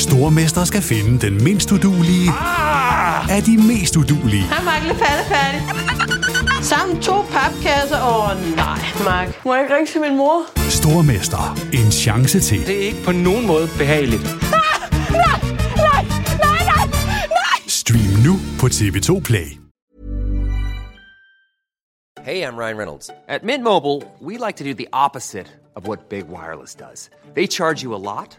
Stormester skal finde den mindst udulige Ah! af de mest udulige. Hej, Mark. Lidt færdig. Sammen to papkasser. Åh, oh, nej, Mark. Må jeg ikke ringe til min mor? Stormester. En chance til. Det er ikke på nogen måde behageligt. Stream nu på TV2 Play. Hey, I'm Ryan Reynolds. At Mint Mobile, we like to do the opposite of what Big Wireless does. They charge you a lot,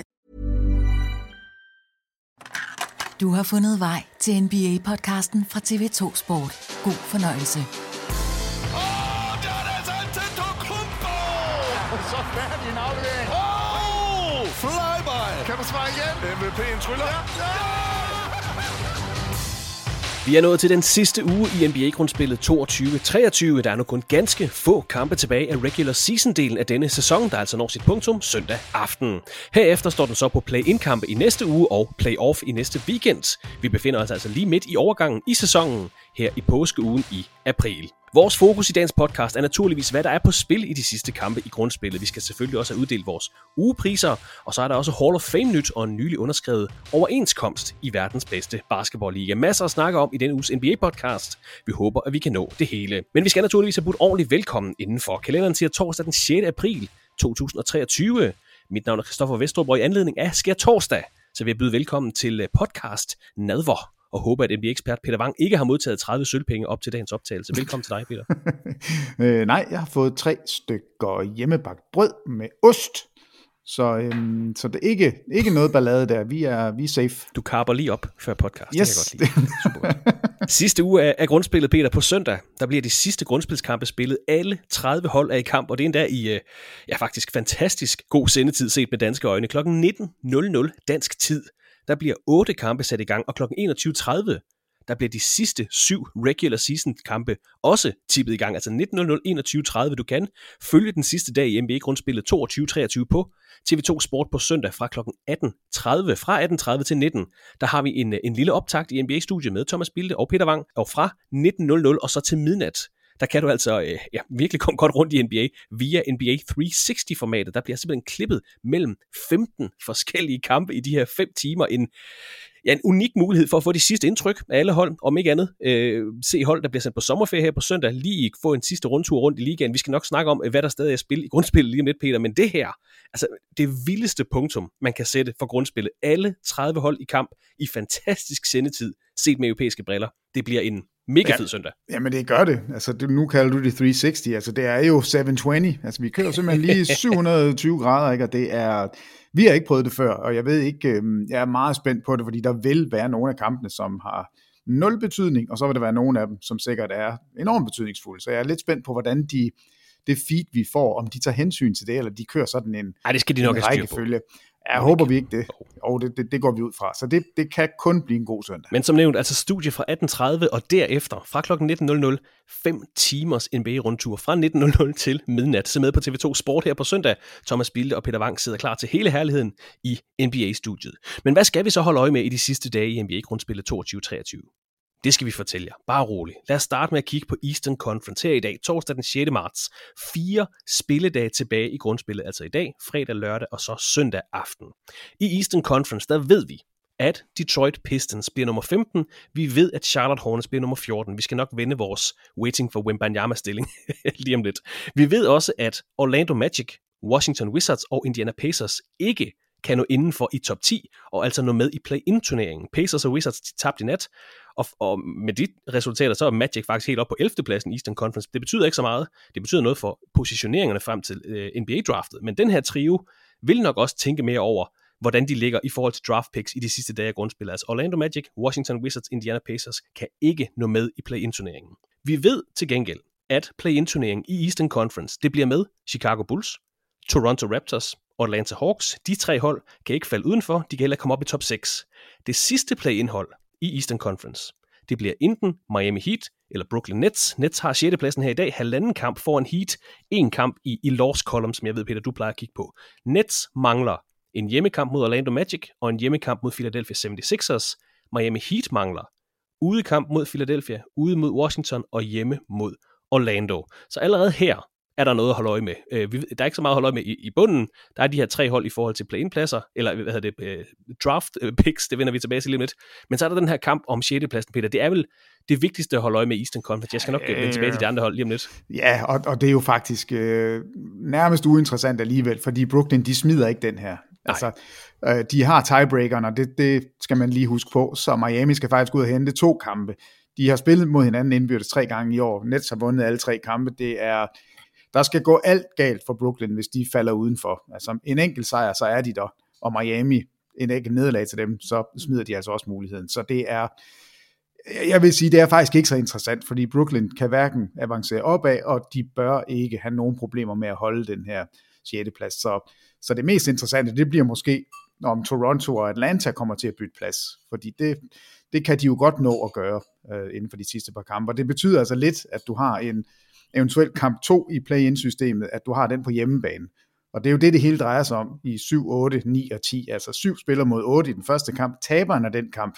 Du har fundet vej til NBA-podcasten fra TV2 Sport. God fornøjelse. Åh, der er det altså Antetokounmpo! Så færdig en aflevering. Åh, flyby! Kan du svare igen? MVP'en tryller. Ja, ja! Vi er nået til den sidste uge i NBA-grundspillet 22-23. Der er nu kun ganske få kampe tilbage af regular season-delen af denne sæson, der altså når sit punktum søndag aften. Herefter står den så på play-in-kampe i næste uge og play-off i næste weekend. Vi befinder os altså lige midt i overgangen i sæsonen her i påskeugen i april. Vores fokus i dagens podcast er naturligvis, hvad der er på spil i de sidste kampe i grundspillet. Vi skal selvfølgelig også have uddelt vores ugepriser, og så er der også Hall of Fame nyt og en nylig underskrevet overenskomst i verdens bedste basketballliga. Masser at snakke om i denne uges NBA-podcast. Vi håber, at vi kan nå det hele. Men vi skal naturligvis have budt ordentligt velkommen indenfor. Kalenderen siger torsdag den 6. april 2023. Mit navn er Christoffer Vestrup, og i anledning af Skær Torsdag, så vil jeg byde velkommen til øh, podcast Nadver og håber, at NBA-ekspert Peter Wang ikke har modtaget 30 sølvpenge op til dagens optagelse. Velkommen til dig, Peter. øh, nej, jeg har fået tre stykker hjemmebagt brød med ost. Så, øhm, så det er ikke, ikke noget ballade der. Vi er, vi er safe. Du karper lige op før podcast. Yes. Det kan jeg godt lide. Super. Sidste uge af, af grundspillet, Peter, på søndag, der bliver de sidste grundspilskampe spillet. Alle 30 hold er i kamp, og det er endda i, øh, ja faktisk fantastisk god sendetid set med danske øjne. Klokken 19.00 dansk tid der bliver otte kampe sat i gang, og kl. 21.30, der bliver de sidste syv regular season kampe også tippet i gang. Altså 19.00, 21.30. Du kan følge den sidste dag i NBA-grundspillet 22.23 på TV2 Sport på søndag fra kl. 18.30. Fra 18.30 til 19, der har vi en, en lille optakt i NBA-studiet med Thomas Bilde og Peter Wang, og fra 19.00 og så til midnat, der kan du altså øh, ja, virkelig komme godt rundt i NBA via NBA 360-formatet. Der bliver simpelthen klippet mellem 15 forskellige kampe i de her 5 timer. En, ja, en unik mulighed for at få de sidste indtryk af alle hold, om ikke andet. Øh, se hold, der bliver sendt på sommerferie her på søndag, lige få en sidste rundtur rundt i ligaen. Vi skal nok snakke om, øh, hvad der stadig er spil i grundspillet lige om lidt, Peter, men det her, altså det vildeste punktum, man kan sætte for grundspillet. Alle 30 hold i kamp i fantastisk sendetid, set med europæiske briller. Det bliver en mega fed søndag. Jamen det gør det. Altså det, nu kalder du det 360, altså det er jo 720. Altså vi kører simpelthen lige 720 grader, ikke? og det er, vi har ikke prøvet det før, og jeg ved ikke, øhm, jeg er meget spændt på det, fordi der vil være nogle af kampene, som har nul betydning, og så vil der være nogle af dem, som sikkert er enormt betydningsfulde. Så jeg er lidt spændt på, hvordan de, det feed, vi får, om de tager hensyn til det, eller de kører sådan en, Ej, det skal de nok en rækkefølge. Jeg håber vi ikke det. Og det, det, det går vi ud fra. Så det, det kan kun blive en god søndag. Men som nævnt, altså studie fra 18.30 og derefter fra kl. 19.00, 5 timers NBA-rundtur fra 19.00 til midnat. Se med på TV2 Sport her på søndag. Thomas Bilde og Peter Wang sidder klar til hele herligheden i NBA-studiet. Men hvad skal vi så holde øje med i de sidste dage i NBA-grundspillet 22-23? Det skal vi fortælle jer. Bare roligt. Lad os starte med at kigge på Eastern Conference her i dag, torsdag den 6. marts. Fire spilledage tilbage i grundspillet, altså i dag, fredag, lørdag og så søndag aften. I Eastern Conference, der ved vi, at Detroit Pistons bliver nummer 15. Vi ved, at Charlotte Hornets bliver nummer 14. Vi skal nok vende vores waiting for Wembanyama-stilling lige om lidt. Vi ved også, at Orlando Magic, Washington Wizards og Indiana Pacers ikke kan nå indenfor i top 10, og altså nå med i play-in-turneringen. Pacers og Wizards de tabte i nat, og, og med de resultater, så er Magic faktisk helt op på 11. pladsen i Eastern Conference. Det betyder ikke så meget. Det betyder noget for positioneringerne frem til øh, NBA-draftet. Men den her trio vil nok også tænke mere over, hvordan de ligger i forhold til draft picks i de sidste dage af grundspillet. Altså Orlando Magic, Washington Wizards, Indiana Pacers kan ikke nå med i play-in-turneringen. Vi ved til gengæld, at play-in-turneringen i Eastern Conference, det bliver med Chicago Bulls, Toronto Raptors, Atlanta Hawks. De tre hold kan ikke falde udenfor, de kan heller komme op i top 6. Det sidste play-in-hold i Eastern Conference, det bliver enten Miami Heat eller Brooklyn Nets. Nets har 6. pladsen her i dag, halvanden kamp foran Heat, en kamp i, i loss column, som jeg ved, Peter, du plejer at kigge på. Nets mangler en hjemmekamp mod Orlando Magic og en hjemmekamp mod Philadelphia 76ers. Miami Heat mangler udekamp mod Philadelphia, ude mod Washington og hjemme mod Orlando. Så allerede her er der noget at holde øje med. Øh, vi, der er ikke så meget at holde øje med i, i bunden. Der er de her tre hold i forhold til play-in-pladser, eller hvad hedder det, uh, draft uh, picks, det vender vi tilbage til lige lidt. Men så er der den her kamp om 6. pladsen, Peter. Det er vel det vigtigste at holde øje med i Eastern Conference. Jeg skal nok vende tilbage til de andre hold lige om lidt. Ja, og, og det er jo faktisk øh, nærmest uinteressant alligevel, fordi Brooklyn, de smider ikke den her. Altså, øh, de har tiebreakeren, og det, det skal man lige huske på, så Miami skal faktisk ud og hente to kampe. De har spillet mod hinanden indbyrdes tre gange i år. Nets har vundet alle tre kampe. Det er, der skal gå alt galt for Brooklyn, hvis de falder udenfor. Altså en enkelt sejr, så er de der. Og Miami, en enkelt nederlag til dem, så smider de altså også muligheden. Så det er, jeg vil sige, det er faktisk ikke så interessant, fordi Brooklyn kan hverken avancere opad, og de bør ikke have nogen problemer med at holde den her 6. plads. Så, så det mest interessante, det bliver måske, om Toronto og Atlanta kommer til at bytte plads, fordi det, det kan de jo godt nå at gøre øh, inden for de sidste par kampe. Og det betyder altså lidt, at du har en eventuelt kamp 2 i play-in-systemet, at du har den på hjemmebane. Og det er jo det, det hele drejer sig om i 7, 8, 9 og 10. Altså 7 spiller mod 8 i den første kamp. Taberen af den kamp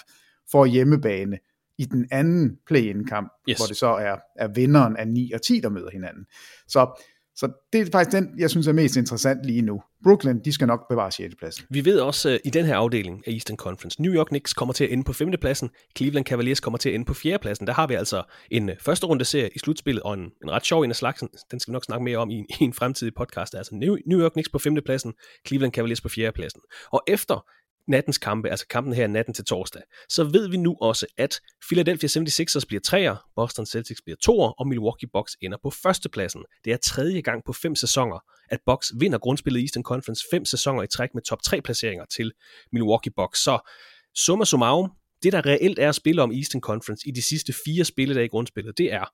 får hjemmebane i den anden play-in-kamp, yes. hvor det så er, er vinderen af 9 og 10, der møder hinanden. Så så det er faktisk den, jeg synes er mest interessant lige nu. Brooklyn, de skal nok bevare 6. pladsen. Vi ved også uh, i den her afdeling af Eastern Conference, New York Knicks kommer til at ende på 5. pladsen, Cleveland Cavaliers kommer til at ende på 4. pladsen. Der har vi altså en uh, første runde serie i slutspillet, og en, en ret sjov en af slagsen. Den skal vi nok snakke mere om i, i en fremtidig podcast. Altså New, New York Knicks på 5. pladsen, Cleveland Cavaliers på 4. pladsen. Og efter nattens kampe, altså kampen her natten til torsdag, så ved vi nu også, at Philadelphia 76ers bliver treer, Boston Celtics bliver toer, og Milwaukee Bucks ender på førstepladsen. Det er tredje gang på fem sæsoner, at Bucks vinder grundspillet i Eastern Conference fem sæsoner i træk med top 3 placeringer til Milwaukee Bucks. Så summa summarum, det der reelt er at spille om Eastern Conference i de sidste fire spilledage i grundspillet, det er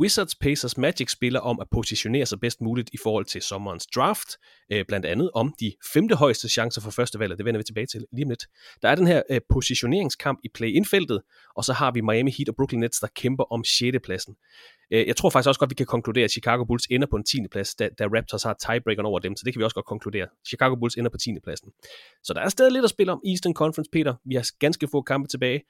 Wizards, Pacers, Magic spiller om at positionere sig bedst muligt i forhold til sommerens draft, øh, blandt andet om de femte højeste chancer for første valg, det vender vi tilbage til lige om lidt. Der er den her øh, positioneringskamp i play-in-feltet, og så har vi Miami Heat og Brooklyn Nets, der kæmper om 6. pladsen. Øh, jeg tror faktisk også godt, vi kan konkludere, at Chicago Bulls ender på en 10. plads, da, da Raptors har tiebreakeren over dem, så det kan vi også godt konkludere. Chicago Bulls ender på 10. pladsen. Så der er stadig lidt at spille om Eastern Conference, Peter. Vi har ganske få kampe tilbage,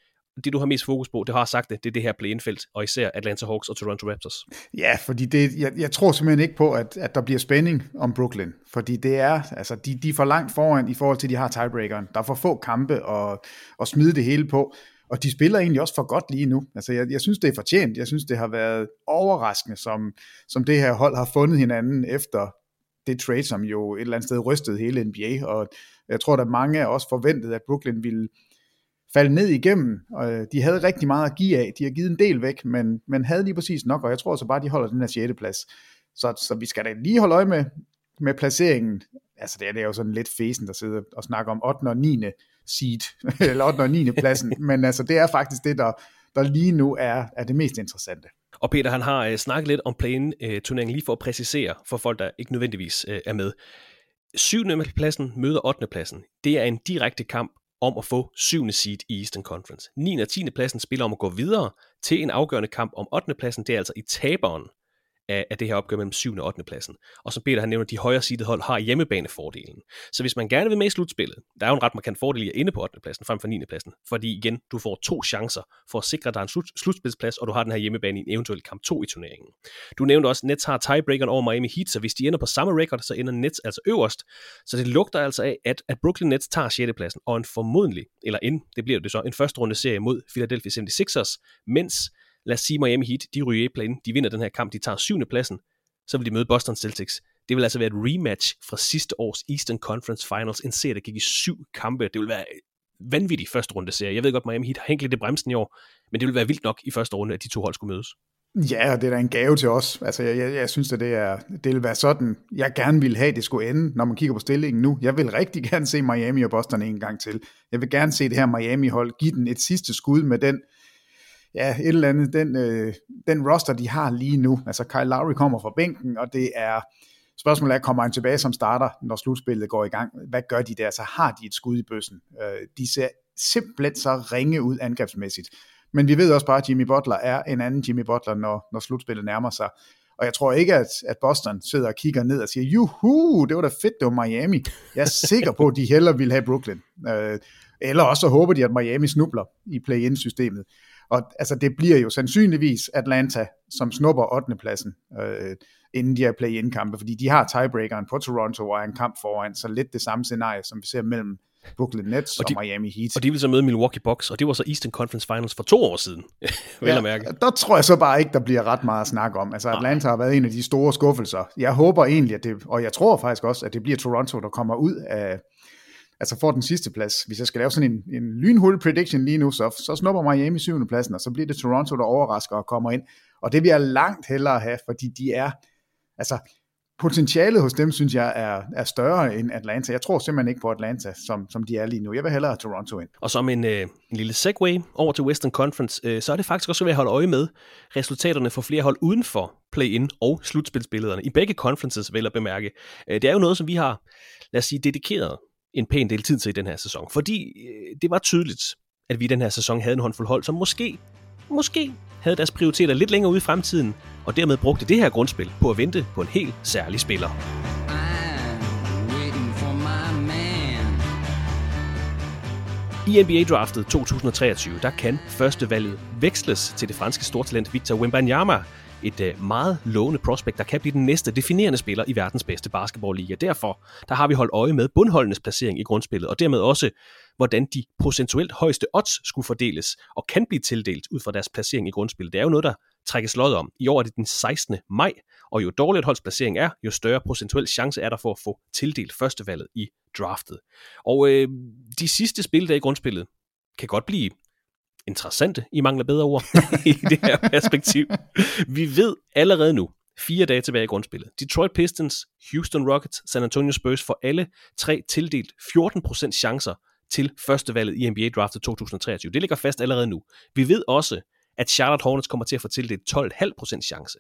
det, du har mest fokus på, det har sagt det, det er det her play-in-felt, og især Atlanta Hawks og Toronto Raptors. Ja, fordi det, jeg, jeg tror simpelthen ikke på, at, at der bliver spænding om Brooklyn, fordi det er, altså, de, de er for langt foran i forhold til, at de har tiebreakeren. Der er for få kampe og, og smide det hele på, og de spiller egentlig også for godt lige nu. Altså, jeg, jeg synes, det er fortjent. Jeg synes, det har været overraskende, som, som det her hold har fundet hinanden efter det trade, som jo et eller andet sted rystede hele NBA, og jeg tror, der mange af os forventede, at Brooklyn ville falde ned igennem, og øh, de havde rigtig meget at give af. De har givet en del væk, men, men havde lige præcis nok, og jeg tror så bare, de holder den her 6. plads. Så, så vi skal da lige holde øje med, med placeringen. Altså det er, det er jo sådan lidt fesen, der sidder og snakker om 8. og 9. seed, eller 8. og 9. pladsen, men altså det er faktisk det, der, der lige nu er, er det mest interessante. Og Peter, han har øh, snakket lidt om play-in-turneringen lige for at præcisere for folk, der ikke nødvendigvis øh, er med. 7. pladsen møder 8. pladsen. Det er en direkte kamp om at få 7. seed i Eastern Conference. 9. og 10. pladsen spiller om at gå videre til en afgørende kamp om 8. pladsen. Det er altså i taberen af, af det her opgør mellem 7. og 8. pladsen. Og som Peter han nævner, de højere seedede hold har hjemmebanefordelen. Så hvis man gerne vil med i slutspillet, der er jo en ret markant fordel i at inde på 8. pladsen frem for 9. pladsen. Fordi igen, du får to chancer for at sikre, dig en slut, slutspilsplads, og du har den her hjemmebane i en eventuel kamp 2 i turneringen. Du nævnte også, at Nets har tiebreakeren over Miami Heat, så hvis de ender på samme record, så ender Nets altså øverst. Så det lugter altså af, at, at Brooklyn Nets tager 6. pladsen, og en formodentlig, eller ind, det bliver det så, en første runde serie mod Philadelphia 76ers, mens lad os sige Miami Heat, de ryger i play de vinder den her kamp, de tager syvende pladsen, så vil de møde Boston Celtics. Det vil altså være et rematch fra sidste års Eastern Conference Finals, en serie, der gik i syv kampe. Det vil være vanvittig første runde serie. Jeg ved godt, Miami Heat har hængt lidt i bremsen i år, men det vil være vildt nok i første runde, at de to hold skulle mødes. Ja, og det er da en gave til os. Altså, jeg, jeg, jeg synes, at det, er, det vil være sådan, jeg gerne vil have, det skulle ende, når man kigger på stillingen nu. Jeg vil rigtig gerne se Miami og Boston en gang til. Jeg vil gerne se det her Miami-hold give den et sidste skud med den, ja, et eller andet, den, øh, den roster, de har lige nu. Altså, Kyle Lowry kommer fra bænken, og det er, spørgsmålet er, kommer han tilbage som starter, når slutspillet går i gang? Hvad gør de der? Så har de et skud i bøssen. Øh, de ser simpelthen så ringe ud angrebsmæssigt. Men vi ved også bare, at Jimmy Butler er en anden Jimmy Butler, når, når slutspillet nærmer sig. Og jeg tror ikke, at, at Boston sidder og kigger ned og siger, juhu, det var da fedt, det var Miami. Jeg er sikker på, at de hellere vil have Brooklyn. Øh, eller også så håber de, at Miami snubler i play-in-systemet. Og altså, det bliver jo sandsynligvis Atlanta, som snupper 8. pladsen, øh, inden de her play-in-kampe, fordi de har tiebreakeren på Toronto og er en kamp foran, så lidt det samme scenarie, som vi ser mellem Brooklyn Nets og, de, og Miami Heat. Og de vil så møde Milwaukee Bucks, og det var så Eastern Conference Finals for to år siden, vel ja, at mærke. Der tror jeg så bare ikke, der bliver ret meget at snakke om. Altså Atlanta har været en af de store skuffelser. Jeg håber egentlig, at det, og jeg tror faktisk også, at det bliver Toronto, der kommer ud af, altså får den sidste plads. Hvis jeg skal lave sådan en, en lynhul prediction lige nu, så, så snupper Miami syvende pladsen, og så bliver det Toronto, der overrasker og kommer ind. Og det vil jeg langt hellere have, fordi de er, altså potentialet hos dem, synes jeg, er, er større end Atlanta. Jeg tror simpelthen ikke på Atlanta, som, som de er lige nu. Jeg vil hellere have Toronto ind. Og som en, øh, en lille segue over til Western Conference, øh, så er det faktisk også ved at holde øje med resultaterne for flere hold uden for play-in og slutspilsbillederne. I begge conferences, vel at bemærke. Øh, det er jo noget, som vi har, lad os sige, dedikeret en pæn del tid til i den her sæson. Fordi øh, det var tydeligt, at vi i den her sæson havde en håndfuld hold, som måske, måske havde deres prioriteter lidt længere ude i fremtiden, og dermed brugte det her grundspil på at vente på en helt særlig spiller. I NBA-draftet 2023, der kan førstevalget veksles til det franske stortalent Victor Wembanyama, et uh, meget lovende prospect, der kan blive den næste definerende spiller i verdens bedste basketballliga. Derfor der har vi holdt øje med bundholdenes placering i grundspillet, og dermed også, hvordan de procentuelt højeste odds skulle fordeles og kan blive tildelt ud fra deres placering i grundspillet. Det er jo noget, der trækkes lod om. I år er det den 16. maj, og jo dårligere et holds placering er, jo større procentuel chance er der for at få tildelt førstevalget i draftet. Og øh, de sidste spil der i grundspillet kan godt blive interessante, i mangler bedre ord, i det her perspektiv. Vi ved allerede nu, fire dage tilbage i grundspillet. Detroit Pistons, Houston Rockets, San Antonio Spurs får alle tre tildelt 14% chancer til førstevalget i NBA Draftet 2023. Det ligger fast allerede nu. Vi ved også, at Charlotte Hornets kommer til at få tildelt 12,5% chance.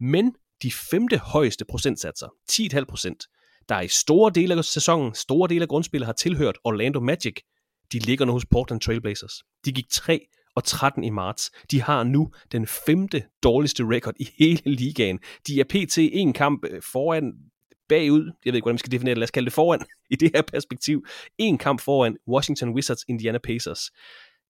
Men de femte højeste procentsatser, 10,5%, der i store dele af sæsonen, store dele af grundspillet har tilhørt Orlando Magic, de ligger nu hos Portland Trailblazers. De gik 3 og 13 i marts. De har nu den femte dårligste record i hele ligaen. De er pt. en kamp øh, foran bagud, jeg ved ikke, hvordan man skal definere det, lad os kalde det foran i det her perspektiv, en kamp foran Washington Wizards, Indiana Pacers.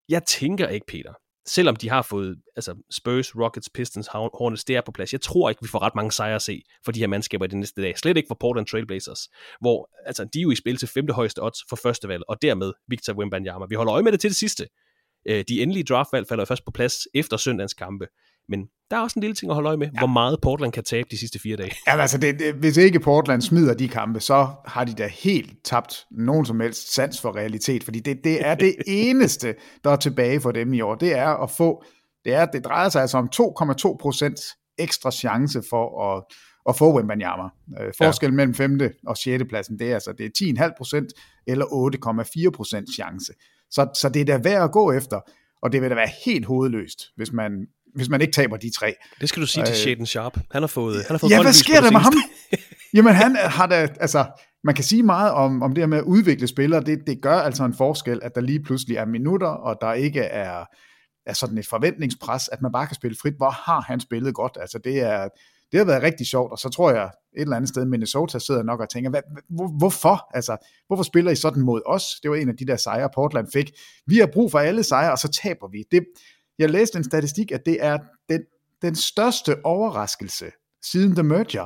Jeg tænker ikke, Peter, selvom de har fået altså Spurs, Rockets, Pistons, Hornets, det er på plads. Jeg tror ikke, vi får ret mange sejre at se for de her mandskaber i de næste dage. Slet ikke for Portland Trailblazers, hvor altså, de er jo i spil til femte højeste odds for første valg, og dermed Victor Wembanyama. Vi holder øje med det til det sidste. Øh, de endelige draftvalg falder først på plads efter søndagens kampe. Men der er også en lille ting at holde øje med, ja. hvor meget Portland kan tabe de sidste fire dage. Ja, altså det, det, hvis ikke Portland smider de kampe, så har de da helt tabt nogen som helst sans for realitet, fordi det, det er det eneste, der er tilbage for dem i år. Det er at få, det, er, det drejer sig altså om 2,2 procent ekstra chance for at, at få Wembanyama. Øh, forskellen ja. mellem 5. og 6. pladsen, det er altså det er 10,5 procent eller 8,4 procent chance. Så, så det er da værd at gå efter, og det vil da være helt hovedløst, hvis man hvis man ikke taber de tre. Det skal du sige til øh, Shaden Sharp. Han har fået, han har fået Ja, hvad sker der med ham? Jamen han har da, altså, man kan sige meget om, om det her med at udvikle spillere. Det, det gør altså en forskel, at der lige pludselig er minutter, og der ikke er, er sådan et forventningspres, at man bare kan spille frit. Hvor har han spillet godt? Altså det er, det har været rigtig sjovt, og så tror jeg et eller andet sted, Minnesota sidder nok og tænker, hvad, hvor, hvorfor? Altså, hvorfor spiller I sådan mod os? Det var en af de der sejre, Portland fik. Vi har brug for alle sejre, og så taber vi. Det, jeg læste en statistik, at det er den, den største overraskelse siden The Merger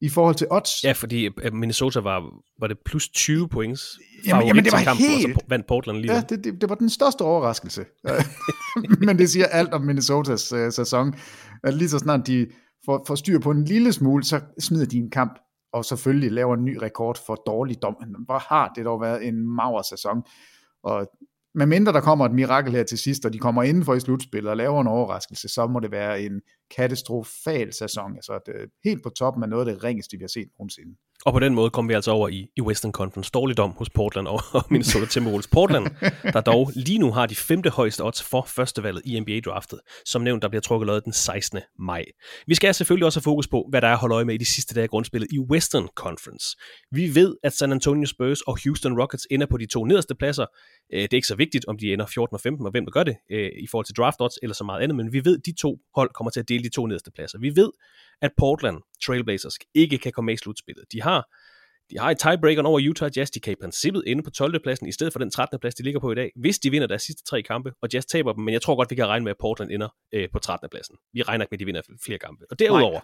i forhold til odds. Ja, fordi øh, Minnesota var, var det plus 20 points Jamen, jamen det var kampen, helt... og så vandt Portland lige Ja, det, det, det var den største overraskelse. Men det siger alt om Minnesotas uh, sæson. At lige så snart de får, får styr på en lille smule, så smider de en kamp, og selvfølgelig laver en ny rekord for dårlig dom. Hvor har det dog været en mager sæson. Og med mindre der kommer et mirakel her til sidst, og de kommer indenfor i slutspillet og laver en overraskelse, så må det være en katastrofal sæson. Altså det, helt på toppen af noget af det ringeste, vi har set nogensinde. Og på den måde kom vi altså over i, i Western Conference. Dårligdom hos Portland og, og Minnesota Timberwolves. Portland, der dog lige nu har de femte højeste odds for førstevalget i NBA-draftet. Som nævnt, der bliver trukket løjet den 16. maj. Vi skal selvfølgelig også have fokus på, hvad der er at holde øje med i de sidste dage af grundspillet i Western Conference. Vi ved, at San Antonio Spurs og Houston Rockets ender på de to nederste pladser. Øh, det er ikke så vigtigt, om de ender 14 og 15, og hvem der gør det øh, i forhold til draft odds eller så meget andet, men vi ved, at de to hold kommer til at dele de to nederste pladser. Vi ved, at Portland Trailblazers ikke kan komme med i slutspillet. De har de har et tiebreaker over Utah Jazz. De kan i princippet ende på 12. pladsen i stedet for den 13. plads, de ligger på i dag, hvis de vinder deres sidste tre kampe, og Jazz taber dem. Men jeg tror godt, vi kan regne med, at Portland ender øh, på 13. pladsen. Vi regner ikke med, at de vinder flere kampe. Og derudover, Nej.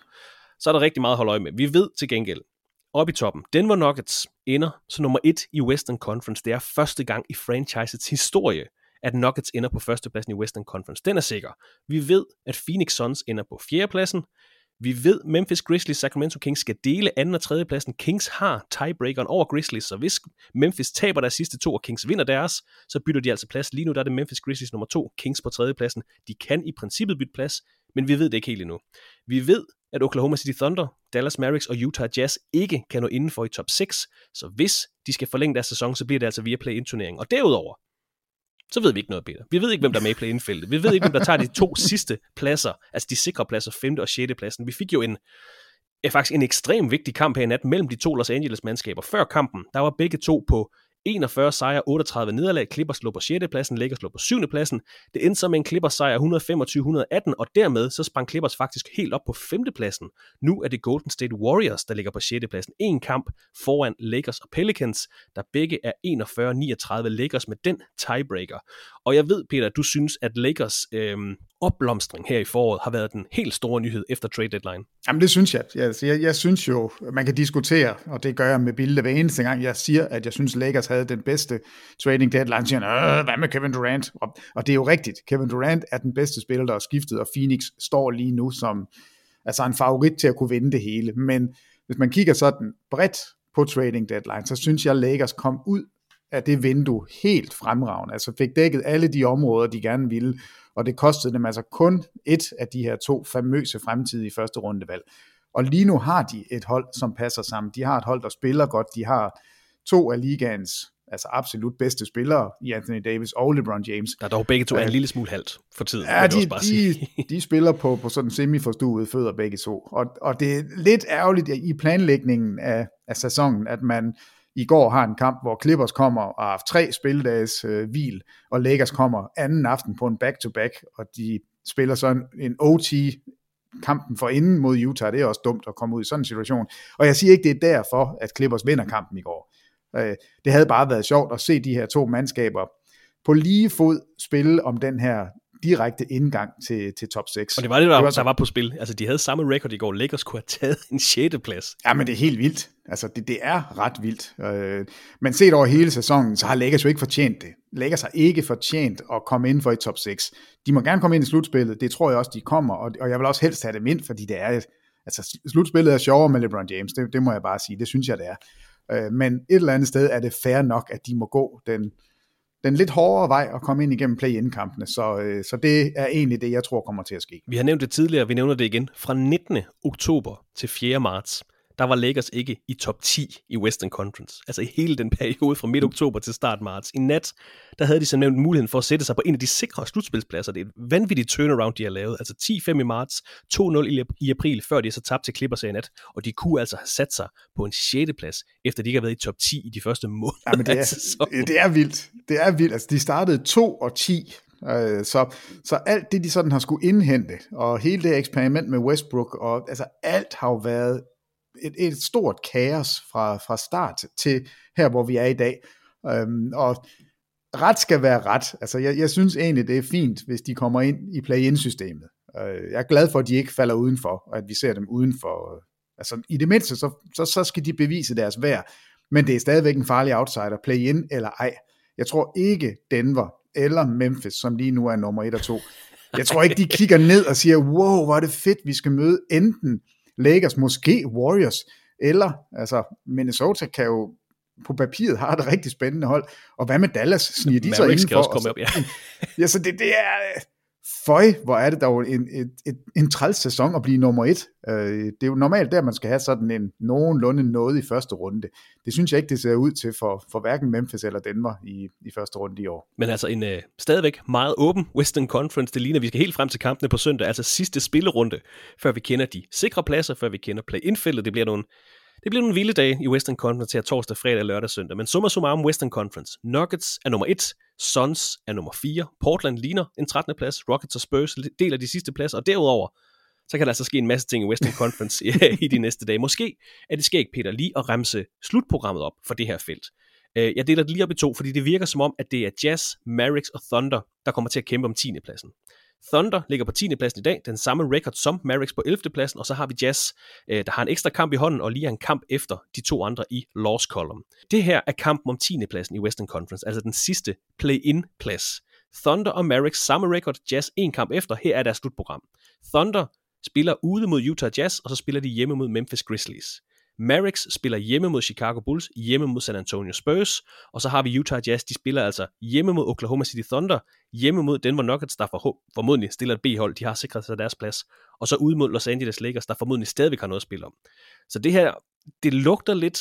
så er der rigtig meget at holde øje med. Vi ved til gengæld, op i toppen, Denver Nuggets ender som nummer et i Western Conference. Det er første gang i franchisets historie, at Nuggets ender på førstepladsen i Western Conference. Den er sikker. Vi ved, at Phoenix Suns ender på fjerdepladsen. Vi ved, Memphis Grizzlies Sacramento Kings skal dele anden og tredje pladsen. Kings har tiebreakeren over Grizzlies, så hvis Memphis taber deres sidste to, og Kings vinder deres, så bytter de altså plads. Lige nu der er det Memphis Grizzlies nummer to, Kings på tredje pladsen. De kan i princippet bytte plads, men vi ved det ikke helt endnu. Vi ved, at Oklahoma City Thunder, Dallas Mavericks og Utah Jazz ikke kan nå indenfor i top 6, så hvis de skal forlænge deres sæson, så bliver det altså via play-in-turnering. Og derudover, så ved vi ikke noget, Peter. Vi ved ikke, hvem der er med i play-in-feltet. Vi ved ikke, hvem der tager de to sidste pladser, altså de sikre pladser, 5. og 6. pladsen. Vi fik jo en, faktisk en ekstrem vigtig kamp her i nat mellem de to Los Angeles mandskaber. Før kampen, der var begge to på 41 sejre, 38 nederlag. Clippers lå på 6. pladsen, Lakers lå på 7. pladsen. Det endte så med en Clippers sejr 125-118, og dermed så sprang Clippers faktisk helt op på 5. pladsen. Nu er det Golden State Warriors, der ligger på 6. pladsen. En kamp foran Lakers og Pelicans, der begge er 41-39 Lakers med den tiebreaker. Og jeg ved, Peter, du synes, at Lakers øh, opblomstring her i foråret har været den helt store nyhed efter trade deadline. Jamen det synes jeg. Jeg, jeg, jeg synes jo, man kan diskutere, og det gør jeg med billeder hver eneste gang, jeg siger, at jeg synes, Lakers havde den bedste trading deadline. Så siger øh, hvad med Kevin Durant? Og, og det er jo rigtigt. Kevin Durant er den bedste spiller, der er skiftet, og Phoenix står lige nu som altså en favorit til at kunne vinde det hele. Men hvis man kigger sådan bredt på trading deadline, så synes jeg, Lakers kom ud af det vindue helt fremragende. Altså fik dækket alle de områder, de gerne ville, og det kostede dem altså kun et af de her to famøse fremtidige første rundevalg. Og lige nu har de et hold, som passer sammen. De har et hold, der spiller godt. De har to af ligaens altså absolut bedste spillere i Anthony Davis og LeBron James. Der er dog begge to er en lille smule halvt for tiden. Ja, de, de, de spiller på, på sådan semi-forstuede fødder begge to. Og, og det er lidt ærgerligt i planlægningen af, af sæsonen, at man i går har en kamp, hvor Clippers kommer og har haft tre spilledages øh, hvil, og Lakers kommer anden aften på en back-to-back, og de spiller så en, en OT kampen for inden mod Utah, det er også dumt at komme ud i sådan en situation. Og jeg siger ikke, det er derfor, at Clippers vinder kampen i går. Øh, det havde bare været sjovt at se de her to mandskaber på lige fod spille om den her direkte indgang til, til top 6. Og det var det, der, det var, så... der var på spil. Altså, de havde samme record i går. Lakers kunne have taget en 6. plads. Ja, men det er helt vildt. Altså, det, det er ret vildt. Øh, men set over hele sæsonen, så har Lakers jo ikke fortjent det. Lakers har ikke fortjent at komme ind for i top 6. De må gerne komme ind i slutspillet. Det tror jeg også, de kommer. Og, og jeg vil også helst have dem ind, fordi det er... Altså, slutspillet er sjovere med LeBron James. Det, det må jeg bare sige. Det synes jeg, det er. Øh, men et eller andet sted er det fair nok, at de må gå den den lidt hårdere vej at komme ind igennem play-in-kampene. Så, øh, så det er egentlig det, jeg tror kommer til at ske. Vi har nævnt det tidligere, vi nævner det igen. Fra 19. oktober til 4. marts, der var Lakers ikke i top 10 i Western Conference. Altså i hele den periode fra midt oktober til start marts. I nat, der havde de så nævnt muligheden for at sætte sig på en af de sikre slutspilspladser. Det er et vanvittigt turnaround, de har lavet. Altså 10-5 i marts, 2-0 i april, før de så tabte til Clippers i nat. Og de kunne altså have sat sig på en 6. plads, efter de ikke har været i top 10 i de første måneder. Ja, men det er, det er vildt. Det er vildt. Altså de startede 2 og 10 Øh, så, så alt det, de sådan har skulle indhente, og hele det eksperiment med Westbrook, og altså alt har jo været et, et stort kaos fra, fra start til her, hvor vi er i dag. Øhm, og ret skal være ret. Altså, jeg, jeg synes egentlig, det er fint, hvis de kommer ind i play-in-systemet. Øh, jeg er glad for, at de ikke falder udenfor, og at vi ser dem udenfor. Øh, altså, i det mindste, så, så, så skal de bevise deres værd. Men det er stadigvæk en farlig outsider, play-in eller ej. Jeg tror ikke Denver eller Memphis, som lige nu er nummer 1 og 2. Jeg tror ikke, de kigger ned og siger, wow, hvor er det fedt, vi skal møde enten Lakers, måske Warriors, eller altså Minnesota kan jo på papiret har et rigtig spændende hold. Og hvad med Dallas? Sniger de så indenfor? skal også komme op, ja. ja, så det, det er... Føj, hvor er det dog en, en, en, en træls sæson at blive nummer et. Øh, det er jo normalt der, man skal have sådan en nogenlunde noget i første runde. Det synes jeg ikke, det ser ud til for, for hverken Memphis eller Denver i, i første runde i år. Men altså en øh, stadigvæk meget åben Western Conference. Det ligner, vi skal helt frem til kampene på søndag, altså sidste spillerunde, før vi kender de sikre pladser, før vi kender play-in-feltet. Det bliver nogle det bliver nogle vilde dage i Western Conference her torsdag, fredag, lørdag og søndag. Men summa summarum Western Conference. Nuggets er nummer 1, Suns er nummer 4, Portland ligner en 13. plads, Rockets og Spurs deler de sidste pladser, og derudover, så kan der altså ske en masse ting i Western Conference i de næste dage. Måske er det skægt, Peter, lige at remse slutprogrammet op for det her felt. Øh, jeg deler det lige op i to, fordi det virker som om, at det er Jazz, Mavericks og Thunder, der kommer til at kæmpe om 10. pladsen. Thunder ligger på 10. pladsen i dag, den samme record som Mavericks på 11. pladsen, og så har vi Jazz, øh, der har en ekstra kamp i hånden, og lige en kamp efter de to andre i loss column. Det her er kampen om 10. pladsen i Western Conference, altså den sidste play-in plads. Thunder og Mavericks samme record, Jazz en kamp efter, her er deres slutprogram. Thunder spiller ude mod Utah Jazz, og så spiller de hjemme mod Memphis Grizzlies. Mavericks spiller hjemme mod Chicago Bulls, hjemme mod San Antonio Spurs, og så har vi Utah Jazz, de spiller altså hjemme mod Oklahoma City Thunder, hjemme mod Denver Nuggets, der formodentlig stiller et B-hold, de har sikret sig deres plads, og så ude mod Los Angeles Lakers, der formodentlig stadigvæk har noget at spille om. Så det her, det lugter lidt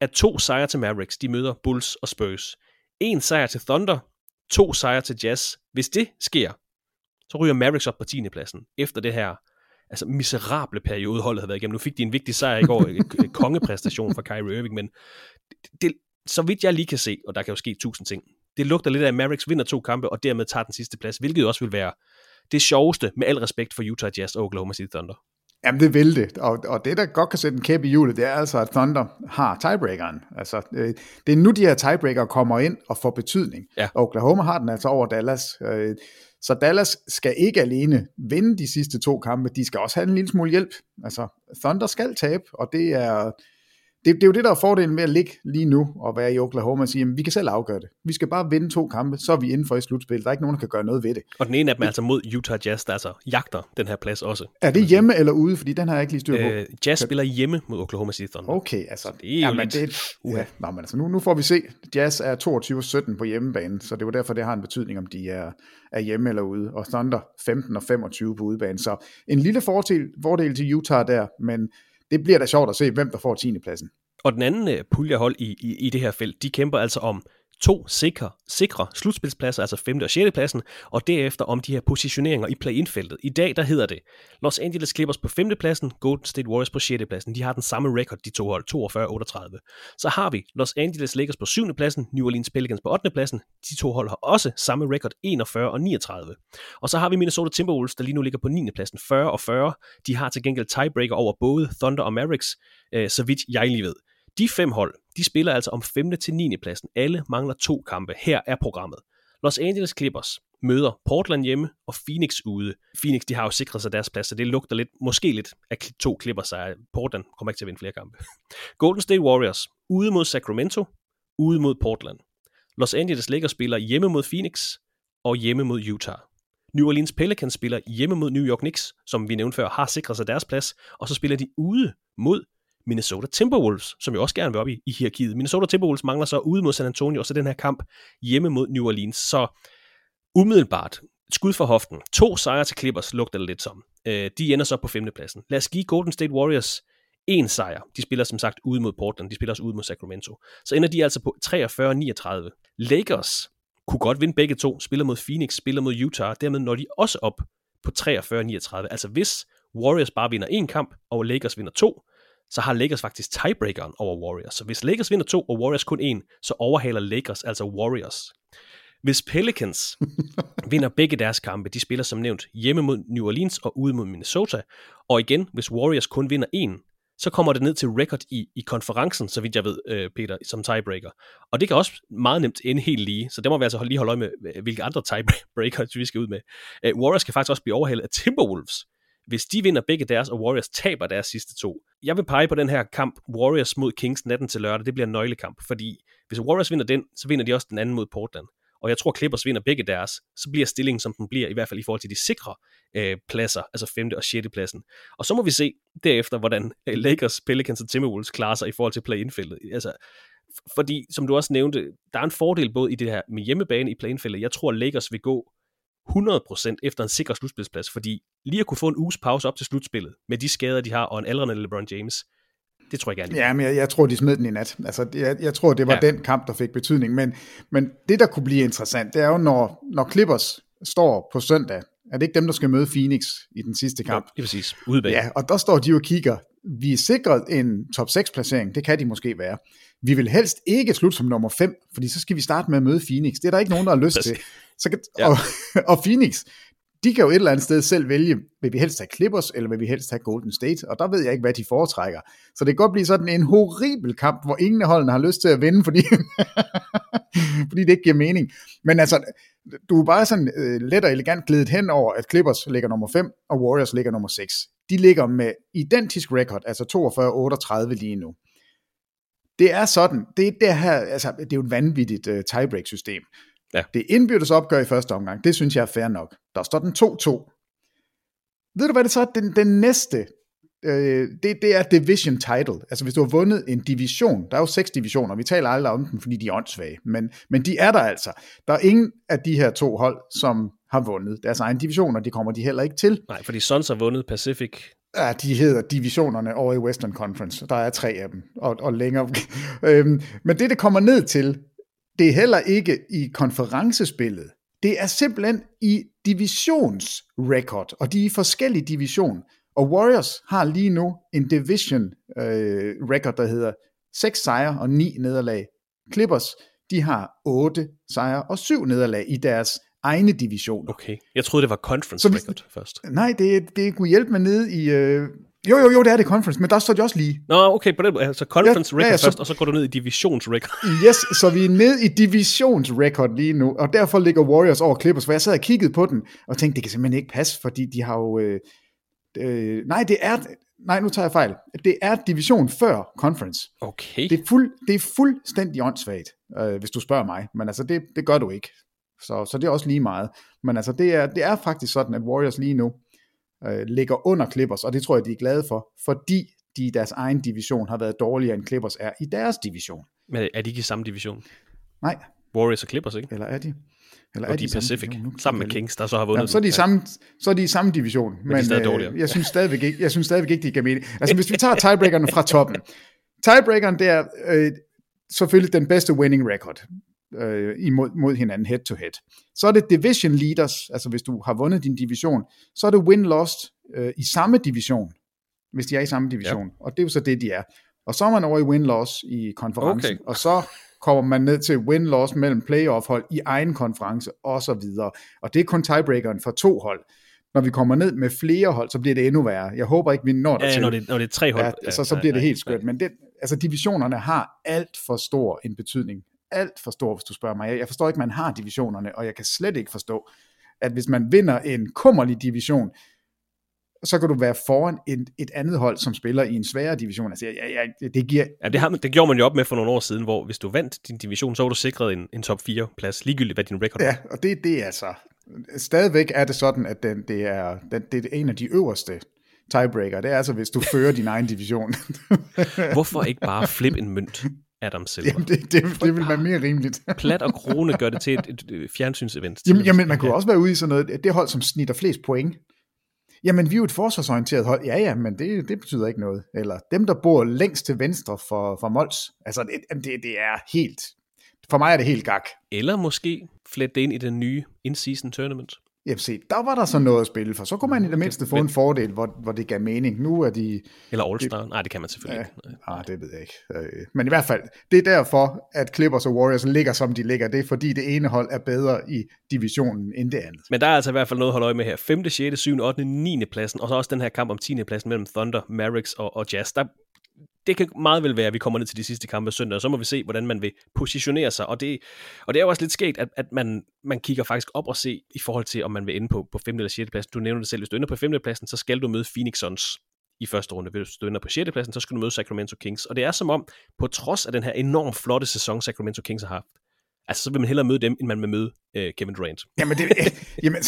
af to sejre til Mavericks, de møder Bulls og Spurs. En sejr til Thunder, to sejre til Jazz. Hvis det sker, så ryger Mavericks op på 10. pladsen, efter det her altså miserable periode, holdet har været igennem. Nu fik de en vigtig sejr i går, en kongepræstation fra Kyrie Irving, men det, så vidt jeg lige kan se, og der kan jo ske tusind ting, det lugter lidt af, at Mavericks vinder to kampe, og dermed tager den sidste plads, hvilket også vil være det sjoveste, med al respekt for Utah Jazz og Oklahoma City Thunder. Jamen det vil det, og, og det der godt kan sætte en kæp i hjulet, det er altså, at Thunder har tiebreakeren. Altså, øh, det er nu de her tiebreaker kommer ind og får betydning. Ja. Oklahoma har den altså over Dallas. Øh, så Dallas skal ikke alene vinde de sidste to kampe, de skal også have en lille smule hjælp. Altså, Thunder skal tabe, og det er, det, det er jo det, der er fordelen med at ligge lige nu og være i Oklahoma og sige, at vi kan selv afgøre det. Vi skal bare vinde to kampe, så er vi inden for i slutspil. Der er ikke nogen, der kan gøre noget ved det. Og den ene af dem er altså mod Utah Jazz, der altså jagter den her plads også. Er det hjemme eller ude? Fordi den har jeg ikke lige styr på. Øh, Jazz spiller hjemme mod Oklahoma City Thunder. Okay, altså. Så det er jo jamen, lidt... det, ja, nå, men altså nu, nu får vi se. Jazz er 22-17 på hjemmebane, så det var derfor, det har en betydning, om de er, er hjemme eller ude. Og Thunder 15 og 25 på udebane. Så en lille fordel, fordel til Utah der, men det bliver da sjovt at se, hvem der får 10. pladsen. Og den anden øh, puljehold i, i, i det her felt, de kæmper altså om to sikre, sikre slutspilspladser, altså 5. og 6. pladsen, og derefter om de her positioneringer i play-in-feltet. I dag, der hedder det Los Angeles Clippers på 5. pladsen, Golden State Warriors på 6. pladsen. De har den samme record, de to hold, 42-38. Så har vi Los Angeles Lakers på 7. pladsen, New Orleans Pelicans på 8. pladsen. De to hold har også samme record, 41 og 39. Og så har vi Minnesota Timberwolves, der lige nu ligger på 9. pladsen, 40 og 40. De har til gengæld tiebreaker over både Thunder og Mavericks, øh, så vidt jeg lige ved. De fem hold, de spiller altså om 5. til 9. pladsen. Alle mangler to kampe. Her er programmet. Los Angeles Clippers møder Portland hjemme og Phoenix ude. Phoenix, de har jo sikret sig deres plads, så det lugter lidt, måske lidt af to Clippers sig. Portland kommer ikke til at vinde flere kampe. Golden State Warriors ude mod Sacramento, ude mod Portland. Los Angeles Lakers spiller hjemme mod Phoenix og hjemme mod Utah. New Orleans Pelicans spiller hjemme mod New York Knicks, som vi nævnte før, har sikret sig deres plads, og så spiller de ude mod Minnesota Timberwolves, som jo også gerne vil op i, i hierarkiet. Minnesota Timberwolves mangler så ude mod San Antonio, og så den her kamp hjemme mod New Orleans. Så umiddelbart, skud for hoften. To sejre til Clippers lugter det lidt som. Øh, de ender så på femtepladsen. Lad os give Golden State Warriors en sejr. De spiller som sagt ude mod Portland, de spiller også ude mod Sacramento. Så ender de altså på 43-39. Lakers kunne godt vinde begge to, spiller mod Phoenix, spiller mod Utah, dermed når de også op på 43-39. Altså hvis Warriors bare vinder en kamp, og Lakers vinder to, så har Lakers faktisk tiebreakeren over Warriors. Så hvis Lakers vinder to, og Warriors kun en, så overhaler Lakers altså Warriors. Hvis Pelicans vinder begge deres kampe, de spiller som nævnt hjemme mod New Orleans og ude mod Minnesota, og igen, hvis Warriors kun vinder en, så kommer det ned til record i, i konferencen, så vidt jeg ved, øh, Peter, som tiebreaker. Og det kan også meget nemt ende helt lige, så det må vi altså lige holde øje med, hvilke andre tiebreakers vi skal ud med. Uh, Warriors kan faktisk også blive overhældet af Timberwolves, hvis de vinder begge deres, og Warriors taber deres sidste to. Jeg vil pege på den her kamp, Warriors mod Kings natten til lørdag, det bliver en nøglekamp, fordi hvis Warriors vinder den, så vinder de også den anden mod Portland og jeg tror Clippers vinder begge deres, så bliver stillingen, som den bliver, i hvert fald i forhold til de sikre øh, pladser, altså 5. og 6. pladsen. Og så må vi se derefter, hvordan øh, Lakers, Pelicans og Timberwolves klarer sig i forhold til play-in-feltet. Altså, fordi, som du også nævnte, der er en fordel både i det her med hjemmebane i play-in-feltet. Jeg tror, Lakers vil gå 100% efter en sikker slutspilsplads, fordi lige at kunne få en uges pause op til slutspillet, med de skader, de har, og en aldrende LeBron James, det tror jeg gerne. Ja, men jeg, jeg tror, de smed den i nat. Altså, jeg, jeg tror, det var ja. den kamp, der fik betydning. Men, men det, der kunne blive interessant, det er jo, når, når Clippers står på søndag, er det ikke dem, der skal møde Phoenix i den sidste kamp? Ja, det er præcis. Udebane. Ja, og der står de og kigger. Vi er sikret en top 6 placering, det kan de måske være. Vi vil helst ikke slutte som nummer 5, fordi så skal vi starte med at møde Phoenix. Det er der ikke nogen, der har lyst til. Så kan, ja. og, og Phoenix, de kan jo et eller andet sted selv vælge, vil vi helst have Clippers, eller vil vi helst have Golden State, og der ved jeg ikke, hvad de foretrækker. Så det kan godt blive sådan en horribel kamp, hvor ingen af holdene har lyst til at vinde, fordi, fordi det ikke giver mening. Men altså, du er bare sådan uh, let og elegant glædet hen over, at Clippers ligger nummer 5, og Warriors ligger nummer 6. De ligger med identisk record, altså 42-38 lige nu. Det er sådan, det er, det her, altså, det er jo et vanvittigt uh, tiebreak-system. Ja. Det indbyrdes opgør i første omgang, det synes jeg er fair nok. Der står den 2-2. Ved du hvad det så er? Den, den næste, øh, det, det er division title. Altså hvis du har vundet en division, der er jo seks divisioner, vi taler aldrig om dem, fordi de er åndssvage, men, men de er der altså. Der er ingen af de her to hold, som har vundet deres egen divisioner, de kommer de heller ikke til. Nej, fordi Suns har vundet Pacific Ja, de hedder divisionerne over i Western Conference. Der er tre af dem, og, og længere. øhm, men det, det kommer ned til, det er heller ikke i konferencespillet. Det er simpelthen i divisionsrekord, og de er i forskellige division. Og Warriors har lige nu en division øh, record, der hedder 6 sejre og 9 nederlag. Clippers, de har 8 sejre og 7 nederlag i deres egne divisioner. Okay, jeg troede, det var conference record først. Nej, det, det kunne hjælpe mig ned i, øh, jo, jo, jo, det er det conference, men der står de også lige. Nå, okay, på den, altså conference ja, record ja, ja, så, først, og så går du ned i divisions record. yes, så vi er ned i divisions record lige nu, og derfor ligger Warriors over Clippers, for jeg sad og kiggede på den, og tænkte, det kan simpelthen ikke passe, fordi de har jo... Øh, øh, nej, det er... Nej, nu tager jeg fejl. Det er division før conference. Okay. Det er, fuld, det er fuldstændig åndssvagt, øh, hvis du spørger mig. Men altså, det, det gør du ikke. Så, så det er også lige meget. Men altså, det er, det er faktisk sådan, at Warriors lige nu, øh, ligger under Clippers, og det tror jeg, de er glade for, fordi de i deres egen division har været dårligere end Clippers er i deres division. Men er de ikke i samme division? Nej. Warriors og Clippers, ikke? Eller er de? Eller og er de, de Pacific, sammen, sammen med Kings, der så har vundet. Ja, så, er de samme, så er de i samme division, men, men de øh, jeg, synes stadigvæk ikke, jeg synes stadigvæk ikke, de kan mening. Altså hvis vi tager tiebreakerne fra toppen. Tiebreakeren, det er øh, selvfølgelig den bedste winning record øh, imod mod hinanden head to head. Så er det division leaders, altså hvis du har vundet din division, så er det win-lost øh, i samme division, hvis de er i samme division, ja. og det er jo så det, de er. Og så er man over i win-loss i konferencen, okay. og så kommer man ned til win-loss mellem playoff-hold i egen konference, og så videre. Og det er kun tiebreakeren for to hold. Når vi kommer ned med flere hold, så bliver det endnu værre. Jeg håber ikke, vi når der ja, til. Når det, når det er tre hold. Ja, så, så bliver det helt skørt. Men det, altså, divisionerne har alt for stor en betydning alt for stor, hvis du spørger mig. Jeg forstår ikke, man har divisionerne, og jeg kan slet ikke forstå, at hvis man vinder en kummerlig division, så kan du være foran et, et andet hold, som spiller i en sværere division. Altså, jeg, jeg, det giver... Ja, det, har, det gjorde man jo op med for nogle år siden, hvor hvis du vandt din division, så var du sikret en, en top 4 plads, ligegyldigt hvad din record Ja, og det, det er altså... Stadigvæk er det sådan, at den, det, er, den, det er en af de øverste tiebreaker. Det er altså, hvis du fører din egen division. Hvorfor ikke bare flip en mønt? Adam Silver. Jamen, det, det, det vil være mere rimeligt. Plat og krone gør det til et, et, et fjernsynsevent. Jamen, jamen, man kunne også være ude i sådan noget, det hold, som snitter flest point. Jamen, vi er jo et forsvarsorienteret hold. Ja, ja, men det, det betyder ikke noget. Eller dem, der bor længst til venstre for, for Mols. Altså, det, det, det er helt... For mig er det helt gak. Eller måske flet det ind i den nye in-season tournament. Se, der var der så noget at spille for. Så kunne man i det mindste få en fordel, hvor, hvor det gav mening. Nu er de... Eller All-Star. Nej, det kan man selvfølgelig ja, ikke. Nej, det ved jeg ikke. Øh, men i hvert fald, det er derfor, at Clippers og Warriors ligger, som de ligger. Det er fordi, det ene hold er bedre i divisionen end det andet. Men der er altså i hvert fald noget at holde øje med her. 5., 6., 7., 8., 9. pladsen, og så også den her kamp om 10. pladsen mellem Thunder, Mavericks og, og Jazz. Der, det kan meget vel være, at vi kommer ned til de sidste kampe søndag, og så må vi se, hvordan man vil positionere sig. Og det, og det er jo også lidt sket, at, at man, man kigger faktisk op og se i forhold til, om man vil ende på, på 5. eller 6. pladsen. Du nævner det selv, hvis du ender på 5. pladsen, så skal du møde Phoenix Suns i første runde. Hvis du ender på 6. pladsen, så skal du møde Sacramento Kings. Og det er som om, på trods af den her enormt flotte sæson, Sacramento Kings har haft, altså så vil man hellere møde dem, end man vil møde øh, Kevin Durant. Jamen, det, jamen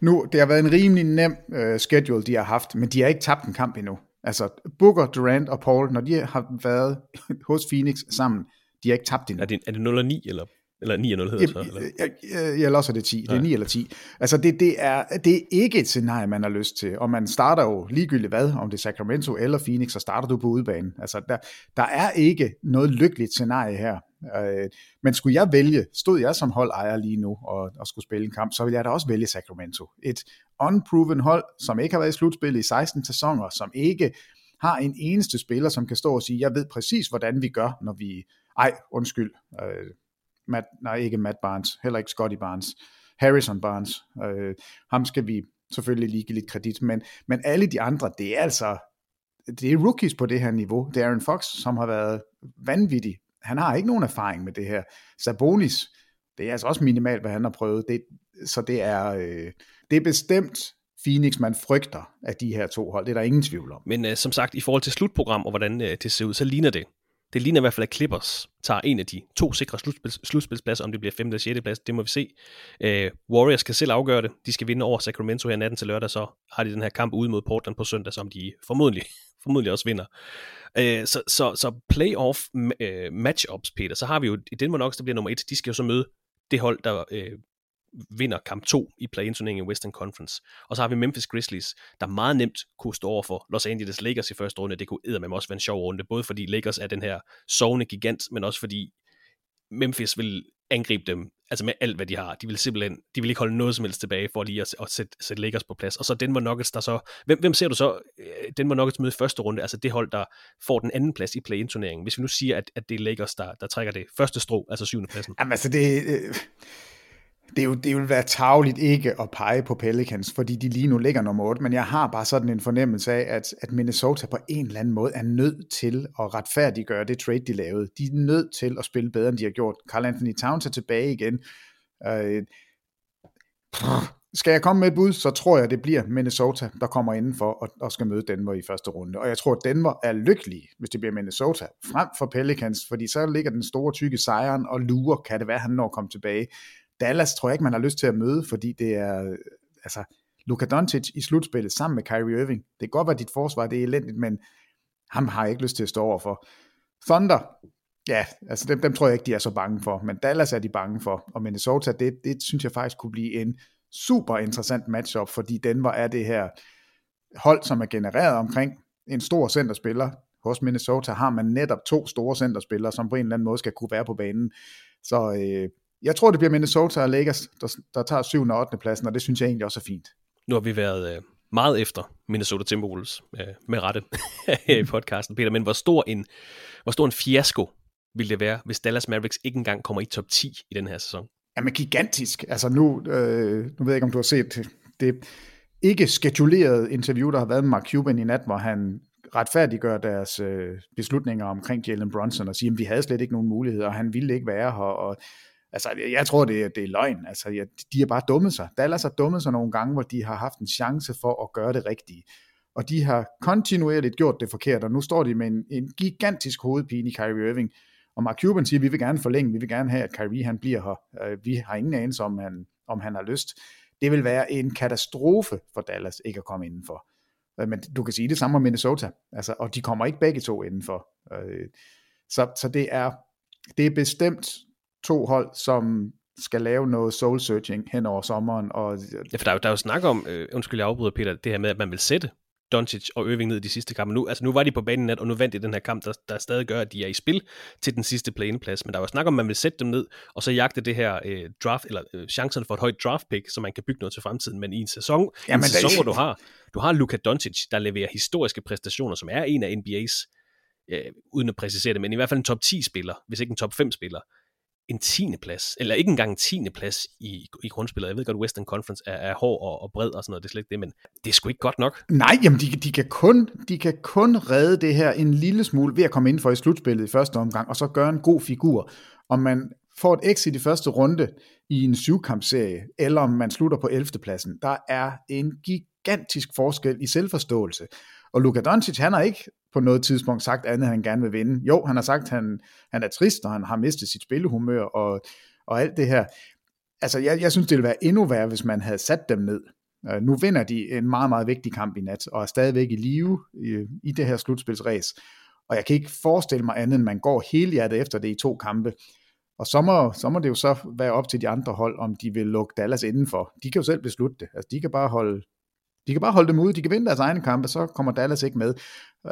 nu, det har været en rimelig nem øh, schedule, de har haft, men de har ikke tabt en kamp endnu. Altså, Booker, Durant og Paul, når de har været hos Phoenix sammen, de har ikke tabt endnu. Er det, er det 0 og 9, eller? Eller 9 0 hedder det så? Eller? Jeg, jeg, jeg låser det 10. Det er 9 eller 10. Altså, det, det, er, det er ikke et scenarie, man har lyst til. Og man starter jo ligegyldigt hvad, om det er Sacramento eller Phoenix, så starter du på udbanen. Altså, der, der er ikke noget lykkeligt scenarie her. Øh, men skulle jeg vælge, stod jeg som holdejer lige nu og, og skulle spille en kamp, så ville jeg da også vælge Sacramento. Et unproven hold, som ikke har været i slutspillet i 16 sæsoner, som ikke har en eneste spiller, som kan stå og sige, jeg ved præcis, hvordan vi gør, når vi... Ej, undskyld. Øh, Matt, nej, ikke Matt Barnes, heller ikke Scotty Barnes. Harrison Barnes. Øh, ham skal vi selvfølgelig lige give lidt kredit, men, men alle de andre, det er altså det er rookies på det her niveau. Det er Aaron Fox, som har været vanvittig han har ikke nogen erfaring med det her. Sabonis, det er altså også minimalt, hvad han har prøvet. Det, så det er, øh, det er bestemt Phoenix, man frygter af de her to hold. Det er der ingen tvivl om. Men øh, som sagt, i forhold til slutprogram og hvordan øh, det ser ud, så ligner det. Det ligner i hvert fald, at Clippers tager en af de to sikre slutspils, slutspilspladser, om det bliver 5. eller 6. plads, det må vi se. Øh, Warriors kan selv afgøre det. De skal vinde over Sacramento her natten til lørdag, så har de den her kamp ude mod Portland på søndag, som de formodentlig, formodentlig også vinder. Øh, så, så, så playoff øh, matchups, Peter, så har vi jo i Denver Nuggets, der bliver nummer et, de skal jo så møde det hold, der øh, vinder kamp 2 i play-in-turneringen i Western Conference. Og så har vi Memphis Grizzlies, der meget nemt kunne stå over for Los Angeles Lakers i første runde. Det kunne med også være en sjov runde, både fordi Lakers er den her sovende gigant, men også fordi Memphis vil angribe dem, altså med alt, hvad de har. De vil simpelthen, de vil ikke holde noget som helst tilbage for lige at, at sætte, sætte Lakers på plads. Og så Denver Nuggets, der så, hvem, hvem ser du så, øh, den må nok møde første runde, altså det hold, der får den anden plads i play-in-turneringen. Hvis vi nu siger, at, at det er Lakers, der, der trækker det første strå, altså syvende pladsen. Jamen altså det, øh, det, er jo, det vil være tageligt ikke at pege på Pelicans, fordi de lige nu ligger nummer 8, men jeg har bare sådan en fornemmelse af, at, at Minnesota på en eller anden måde er nødt til at retfærdiggøre det trade, de lavede. De er nødt til at spille bedre, end de har gjort. Carl Anthony Towns er tilbage igen. Øh, skal jeg komme med et bud, så tror jeg, det bliver Minnesota, der kommer indenfor og, og skal møde Denver i første runde. Og jeg tror, at Denver er lykkelig, hvis det bliver Minnesota, frem for Pelicans, fordi så ligger den store tykke sejren og lurer, kan det være, han når at komme tilbage. Dallas tror jeg ikke, man har lyst til at møde, fordi det er, altså, Luka Doncic i slutspillet sammen med Kyrie Irving. Det kan godt være, at dit forsvar det er elendigt, men ham har jeg ikke lyst til at stå over for. Thunder, ja, altså dem, dem tror jeg ikke, de er så bange for, men Dallas er de bange for, og Minnesota, det, det synes jeg faktisk kunne blive en super interessant matchup, fordi Denver er det her hold, som er genereret omkring en stor centerspiller. Hos Minnesota har man netop to store centerspillere, som på en eller anden måde skal kunne være på banen. Så øh, jeg tror, det bliver Minnesota og Lakers, der, der tager 7. og 8. pladsen, og det synes jeg egentlig også er fint. Nu har vi været øh, meget efter Minnesota Timberwolves øh, med rette her i podcasten, Peter, men hvor stor en, hvor stor en fiasko vil det være, hvis Dallas Mavericks ikke engang kommer i top 10 i den her sæson? Jamen gigantisk. Altså nu, øh, nu ved jeg ikke, om du har set det ikke skedulerede interview, der har været med Mark Cuban i nat, hvor han retfærdiggør deres øh, beslutninger omkring Jalen Brunson og siger, at vi havde slet ikke nogen muligheder, og han ville ikke være her, og Altså, jeg tror, det er, det er løgn. Altså, ja, de har bare dummet sig. Dallas har dummet sig nogle gange, hvor de har haft en chance for at gøre det rigtige. Og de har kontinuerligt gjort det forkert, og nu står de med en, en gigantisk hovedpine i Kyrie Irving. Og Mark Cuban siger, vi vil gerne forlænge, vi vil gerne have, at Kyrie han bliver her. Øh, vi har ingen anelse om, han, om han har lyst. Det vil være en katastrofe for Dallas ikke at komme indenfor. Øh, men du kan sige det samme om Minnesota, altså, og de kommer ikke begge to indenfor. Øh, så, så det er, det er bestemt to hold, som skal lave noget soul searching hen over sommeren. Og... Ja, for der er jo, der er jo snak om, øh, undskyld jeg afbryder Peter, det her med, at man vil sætte Doncic og Irving ned i de sidste kampe. Nu, altså nu var de på banen net, og nu vandt de den her kamp, der, der stadig gør, at de er i spil til den sidste play-in-plads. Men der var snak om, at man vil sætte dem ned, og så jagte det her øh, draft, eller øh, chancen for et højt draft pick, så man kan bygge noget til fremtiden. Men i en sæson, Jamen, en sæson hvor du har, du har Luka Doncic, der leverer historiske præstationer, som er en af NBA's, øh, uden at præcisere det, men i hvert fald en top 10 spiller, hvis ikke en top 5 spiller en tiende plads, eller ikke engang en tiende plads i, i grundspillet. Jeg ved godt, Western Conference er, er hård og, og bred og sådan noget, det er slet ikke det, men det er sgu ikke godt nok. Nej, jamen de, de, kan kun, de kan kun redde det her en lille smule ved at komme ind for i slutspillet i første omgang, og så gøre en god figur. Om man får et exit i første runde i en syvkampserie, eller om man slutter på 11. pladsen, der er en gigantisk forskel i selvforståelse. Og Luka Doncic, han har ikke på noget tidspunkt sagt andet, han gerne vil vinde. Jo, han har sagt, at han, han er trist, og han har mistet sit spillehumør og, og alt det her. Altså, jeg, jeg synes, det ville være endnu værre, hvis man havde sat dem ned. Uh, nu vinder de en meget, meget vigtig kamp i nat, og er stadigvæk i live i, i det her slutspilsræs. Og jeg kan ikke forestille mig andet, end man går hele hjertet efter det i to kampe. Og så må, så må det jo så være op til de andre hold, om de vil lukke Dallas indenfor. De kan jo selv beslutte det. Altså, de kan bare holde de kan bare holde dem ude, de kan vinde deres egne kampe, så kommer Dallas ikke med.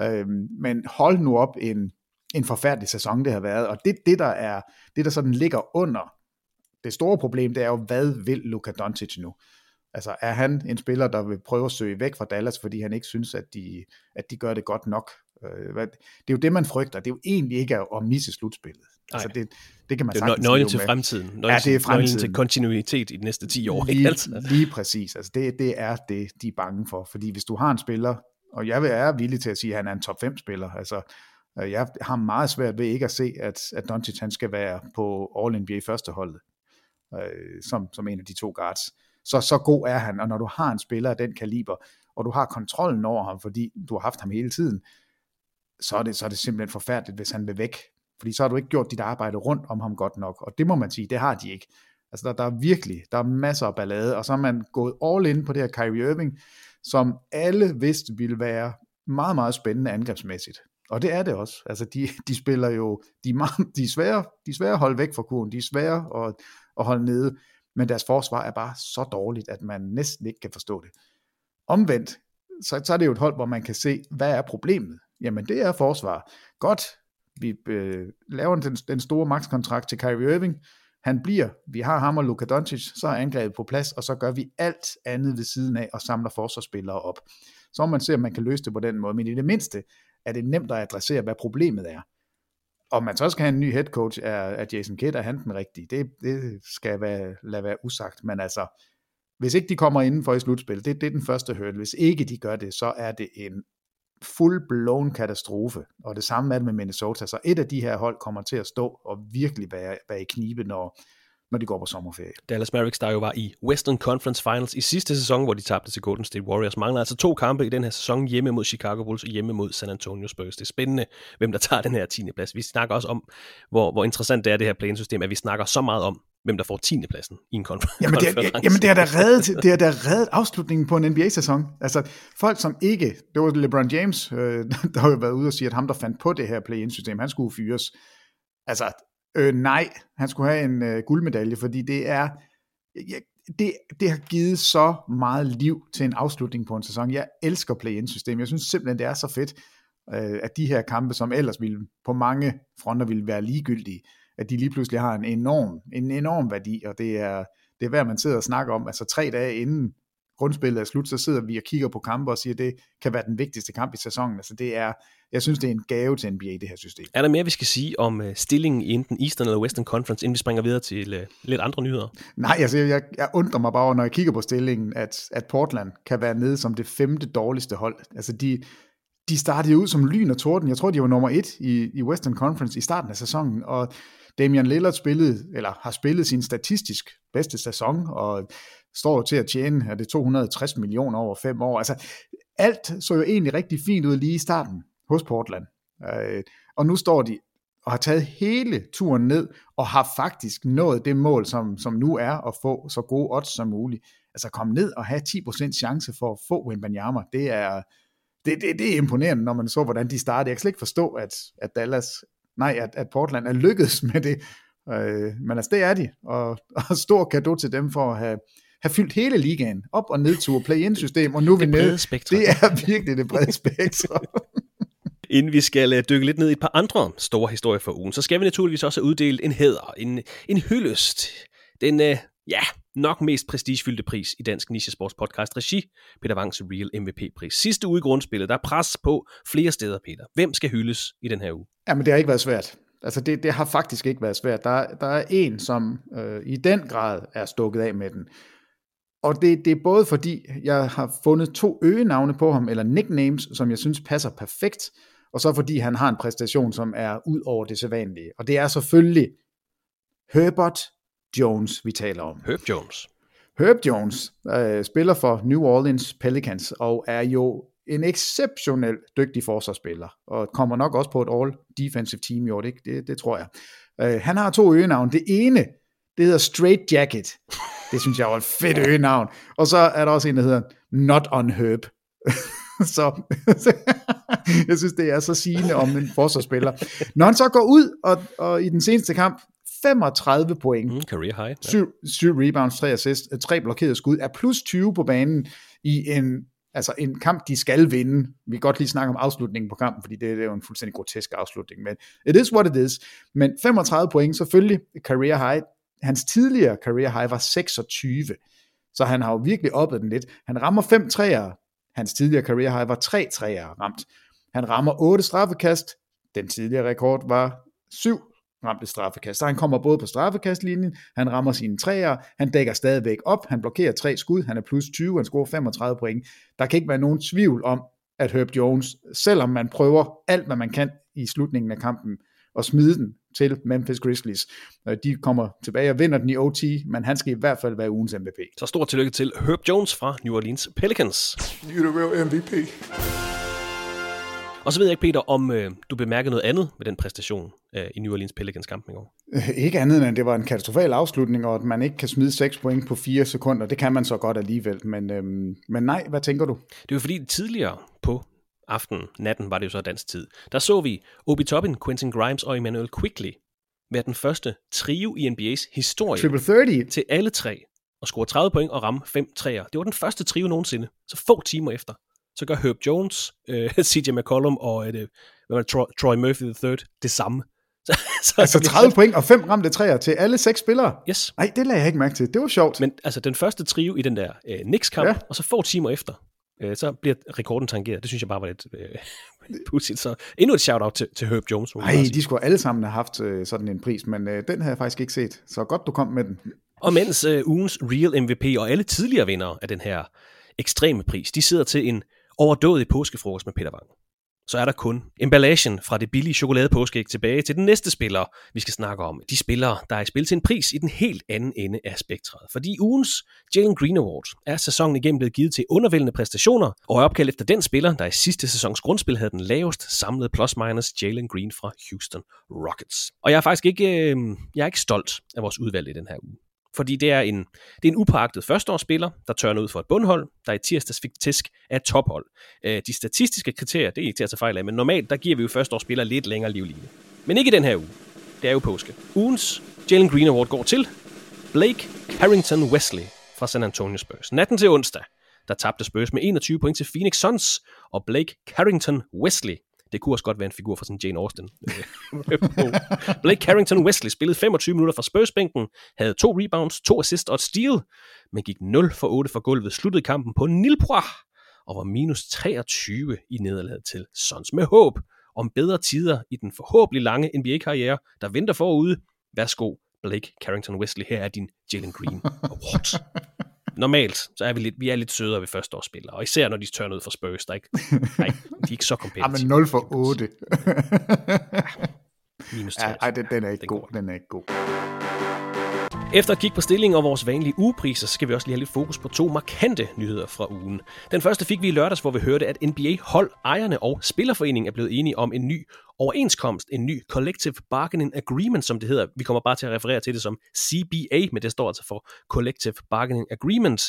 Øh, men hold nu op en, en forfærdelig sæson, det har været, og det, det der er, det der sådan ligger under det store problem, det er jo, hvad vil Luka Doncic nu? Altså, er han en spiller, der vil prøve at søge væk fra Dallas, fordi han ikke synes, at de, at de gør det godt nok? Øh, det er jo det, man frygter. Det er jo egentlig ikke at misse slutspillet. Altså det, det kan man sagtens Det er nøglen til med. fremtiden. Nøglen ja, det er fremtiden. til kontinuitet i de næste 10 år. Lige, ikke? Altså. lige præcis. Altså det, det er det, de er bange for. Fordi hvis du har en spiller, og jeg er villig til at sige, at han er en top 5 spiller, altså øh, jeg har meget svært ved ikke at se, at, at Doncic han skal være på All-NBA første holdet, øh, som, som en af de to guards. Så, så god er han, og når du har en spiller af den kaliber, og du har kontrollen over ham, fordi du har haft ham hele tiden, så er det, så er det simpelthen forfærdeligt, hvis han vil væk fordi så har du ikke gjort dit arbejde rundt om ham godt nok, og det må man sige, det har de ikke. Altså der, der er virkelig, der er masser af ballade, og så har man gået all in på det her Kyrie Irving, som alle vidste ville være meget, meget spændende angrebsmæssigt. Og det er det også. Altså de, de spiller jo, de er, meget, de, er svære, de er svære at holde væk fra kurven, de er svære at, at holde nede, men deres forsvar er bare så dårligt, at man næsten ikke kan forstå det. Omvendt, så, så er det jo et hold, hvor man kan se, hvad er problemet? Jamen det er forsvar. Godt, vi øh, laver den, den store makskontrakt til Kyrie Irving, han bliver, vi har ham og Luka Doncic, så er angrebet på plads, og så gør vi alt andet ved siden af og samler forsvarsspillere op. Så må man se, om man kan løse det på den måde, men i det mindste er det nemt at adressere, hvad problemet er. Om man så skal have en ny head coach, er, er Jason Kidd, er han den rigtige? Det, det skal være, lade være usagt, men altså, hvis ikke de kommer inden for i slutspil, det, det er den første hurdle. Hvis ikke de gør det, så er det en full-blown katastrofe. Og det samme er det med Minnesota. Så et af de her hold kommer til at stå og virkelig være, være i knibe, når, når de går på sommerferie. Dallas Mavericks, der jo var i Western Conference Finals i sidste sæson, hvor de tabte til Golden State Warriors, mangler altså to kampe i den her sæson, hjemme mod Chicago Bulls og hjemme mod San Antonio Spurs. Det er spændende, hvem der tager den her 10. plads. Vi snakker også om, hvor, hvor interessant det er, det her play-in-system, at vi snakker så meget om, hvem der får 10. pladsen i en konference. Jamen det, er, jamen det er da reddet, det er da reddet afslutningen på en NBA-sæson. Altså folk som ikke, det var LeBron James, øh, der har jo været ude og sige, at ham der fandt på det her play-in-system, han skulle fyres. Altså øh, nej, han skulle have en øh, guldmedalje, fordi det er, det, det har givet så meget liv til en afslutning på en sæson. Jeg elsker play-in-system. Jeg synes simpelthen, det er så fedt, øh, at de her kampe, som ellers ville på mange fronter ville være ligegyldige, at de lige pludselig har en enorm, en enorm værdi, og det er, det er værd, man sidder og snakker om. Altså tre dage inden grundspillet er slut, så sidder vi og kigger på kampe og siger, at det kan være den vigtigste kamp i sæsonen. Altså det er, jeg synes, det er en gave til NBA, det her system. Er der mere, vi skal sige om uh, stillingen i enten Eastern eller Western Conference, inden vi springer videre til uh, lidt andre nyheder? Nej, altså jeg, jeg undrer mig bare, når jeg kigger på stillingen, at, at Portland kan være nede som det femte dårligste hold. Altså de, de startede ud som lyn og torden. Jeg tror, de var nummer et i, i Western Conference i starten af sæsonen, og Damian Lillard spillede, eller har spillet sin statistisk bedste sæson, og står til at tjene er det 260 millioner over fem år. Altså, alt så jo egentlig rigtig fint ud lige i starten hos Portland. Øh, og nu står de og har taget hele turen ned, og har faktisk nået det mål, som, som nu er at få så gode odds som muligt. Altså komme ned og have 10% chance for at få Wimbanyama, det er, det, det, det er imponerende, når man så, hvordan de startede. Jeg kan slet ikke forstå, at, at Dallas nej, at, at Portland er lykkedes med det. Øh, men altså, det er de, og, og stor gave til dem for at have, have fyldt hele ligaen, op og ned tur, play-in-system, og nu er vi nede. spektrum. Det er virkelig det brede spektrum. Inden vi skal øh, dykke lidt ned i et par andre store historier for ugen, så skal vi naturligvis også have uddelt en hæder, en, en hyldest. Den, øh, ja, nok mest prestigefyldte pris i Dansk Nichesports podcast regi, Peter Wangs Real MVP-pris. Sidste uge i grundspillet, der er pres på flere steder, Peter. Hvem skal hyldes i den her uge? Jamen, det har ikke været svært. Altså, det, det har faktisk ikke været svært. Der, der er en, som øh, i den grad er stukket af med den. Og det, det er både fordi, jeg har fundet to øgenavne på ham, eller nicknames, som jeg synes passer perfekt, og så fordi han har en præstation, som er ud over det sædvanlige. Og det er selvfølgelig Herbert Jones, vi taler om. Herb Jones. Herb Jones øh, spiller for New Orleans Pelicans og er jo en exceptionelt dygtig forsvarsspiller, og kommer nok også på et all-defensive team i år, det, det, det tror jeg. Øh, han har to øgenavn. Det ene, det hedder Straight Jacket. Det synes jeg var et fedt øgenavn. Og så er der også en, der hedder Not on Herb. så jeg synes, det er så sigende om en forsvarsspiller. Når han så går ud, og, og i den seneste kamp, 35 point, Mm, career high. Ja. 7, 7 rebounds, 3 assists, 3 blokerede skud, er plus 20 på banen i en, altså en kamp, de skal vinde. Vi kan godt lige snakke om afslutningen på kampen, fordi det, det er jo en fuldstændig grotesk afslutning, men it is what it is. Men 35 point, selvfølgelig career high. Hans tidligere career high var 26, så han har jo virkelig oppet den lidt. Han rammer 5 træer. Hans tidligere career high var 3 træer ramt. Han rammer 8 straffekast. Den tidligere rekord var 7 ramte straffekast. Så han kommer både på straffekastlinjen, han rammer sine træer, han dækker stadigvæk op, han blokerer tre skud, han er plus 20, han scorer 35 point. Der kan ikke være nogen tvivl om, at Herb Jones, selvom man prøver alt, hvad man kan i slutningen af kampen, og smide den til Memphis Grizzlies. Øh, De kommer tilbage og vinder den i OT, men han skal i hvert fald være ugens MVP. Så stort tillykke til Herb Jones fra New Orleans Pelicans. You're the real MVP. Og så ved jeg ikke, Peter, om øh, du bemærkede noget andet med den præstation øh, i New Orleans Pelicans kampen i går. Øh, Ikke andet end, at det var en katastrofal afslutning, og at man ikke kan smide 6 point på 4 sekunder. Det kan man så godt alligevel, men, øhm, men nej, hvad tænker du? Det er jo fordi tidligere på aftenen, natten var det jo så dansk tid, der så vi Obi Toppin, Quentin Grimes og Emmanuel Quickly være den første trio i NBA's historie Triple 30? til alle tre og score 30 point og ramme 5 træer. Det var den første trio nogensinde. Så få timer efter, så gør Herb Jones, øh, CJ McCollum og øh, hvad det, Troy, Troy Murphy III det samme. Så, så Altså 30 point og 5 ramte træer til alle seks spillere? Yes. Nej, det lagde jeg ikke mærke til. Det var sjovt. Men altså den første trio i den der øh, Knicks-kamp, Ja. og så få timer efter, øh, så bliver rekorden tangeret. Det synes jeg bare var lidt øh, pudsigt. Så endnu et shout-out til, til Herb Jones. man Nej, de skulle alle sammen have haft øh, sådan en pris, men øh, den havde jeg faktisk ikke set. Så godt, du kom med den. Og mens øh, ugens Real MVP og alle tidligere vindere af den her ekstreme pris, de sidder til en overdådig påskefrokost med Peter Wang. Så er der kun emballagen fra det billige chokoladepåskeæg tilbage til den næste spiller, vi skal snakke om. De spillere, der er i spil til en pris i den helt anden ende af spektret. Fordi ugens Jalen Green Award er sæsonen igennem blevet givet til undervældende præstationer, og er opkaldt efter den spiller, der i sidste sæsons grundspil havde den lavest samlede plus-minus Jalen Green fra Houston Rockets. Og jeg er faktisk ikke, øh, jeg er ikke stolt af vores udvalg i den her uge. Fordi det er en, det er en upåagtet førsteårsspiller, der tørner ud for et bundhold, der i tirsdags fik tæsk af et tophold. Øh, De statistiske kriterier, det er ikke til at tage fejl af, men normalt der giver vi jo førsteårsspillere lidt længere livline. Men ikke i den her uge. Det er jo påske. Ugens Jalen Green Award går til Blake Carrington Wesley fra San Antonio Spurs. Natten til onsdag, der tabte Spurs med 21 point til Phoenix Suns, og Blake Carrington Wesley, det kunne også godt være en figur fra sådan Jane Austen. Øh, Blake Carrington Wesley spillede 25 minutter fra Spurs-bænken, havde to rebounds, to assists og et steal, men gik 0 for 8 for gulvet, sluttede kampen på Nilpois og var minus 23 i nederlaget til Sons med håb om bedre tider i den forhåbentlig lange NBA-karriere, der venter forude. Værsgo, Blake Carrington Wesley, her er din Jalen Green Award. Normalt, så er vi lidt, vi er lidt sødere ved førsteårsspillere, og især når de tørner ud for Spurs, der ikke, nej, de er ikke så Ja, kompetitive. men 0 for 8. Minus Ja, ej, den, den er ikke god. Den er ikke god. Efter at kigge på stillingen og vores vanlige ugepriser, skal vi også lige have lidt fokus på to markante nyheder fra ugen. Den første fik vi i lørdags, hvor vi hørte, at NBA hold, ejerne og Spillerforeningen er blevet enige om en ny overenskomst, en ny Collective Bargaining Agreement, som det hedder. Vi kommer bare til at referere til det som CBA, men det står altså for Collective Bargaining Agreement,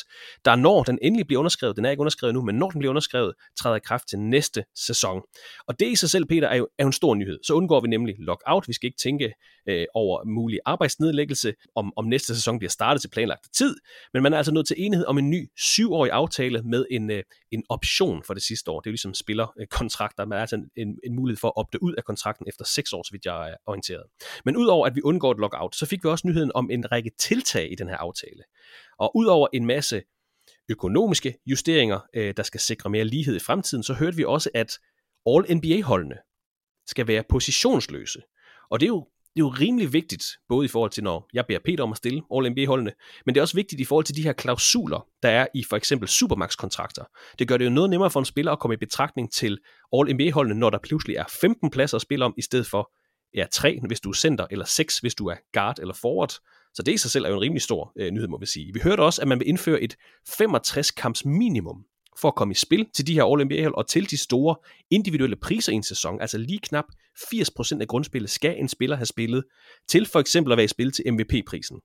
der når den endelig bliver underskrevet, den er ikke underskrevet nu, men når den bliver underskrevet, træder i kraft til næste sæson. Og det i sig selv, Peter, er jo, er jo en stor nyhed. Så undgår vi nemlig lockout. Vi skal ikke tænke øh, over mulig arbejdsnedlæggelse, om, om næste sæson bliver startet til planlagt tid, men man er altså nået til enighed om en ny syvårig aftale med en, øh, en option for det sidste år. Det er jo ligesom spillerkontrakter. Man er altså en, en, en mulighed for at opte ud af kontrakten efter 6 år, så vidt jeg er orienteret. Men udover at vi undgår et lockout, så fik vi også nyheden om en række tiltag i den her aftale. Og udover en masse økonomiske justeringer, øh, der skal sikre mere lighed i fremtiden, så hørte vi også, at All-NBA-holdene skal være positionsløse. Og det er jo det er jo rimelig vigtigt, både i forhold til, når jeg beder Peter om at stille All-NBA-holdene, men det er også vigtigt i forhold til de her klausuler, der er i for eksempel Supermax-kontrakter. Det gør det jo noget nemmere for en spiller at komme i betragtning til All-NBA-holdene, når der pludselig er 15 pladser at spille om, i stedet for ja, 3, hvis du er center, eller 6, hvis du er guard eller forward. Så det i sig selv er jo en rimelig stor øh, nyhed, må vi sige. Vi hørte også, at man vil indføre et 65-kamps minimum for at komme i spil til de her All-NBA-hold og til de store individuelle priser i en sæson. Altså lige knap 80% af grundspillet skal en spiller have spillet til for eksempel at være i spil til MVP-prisen.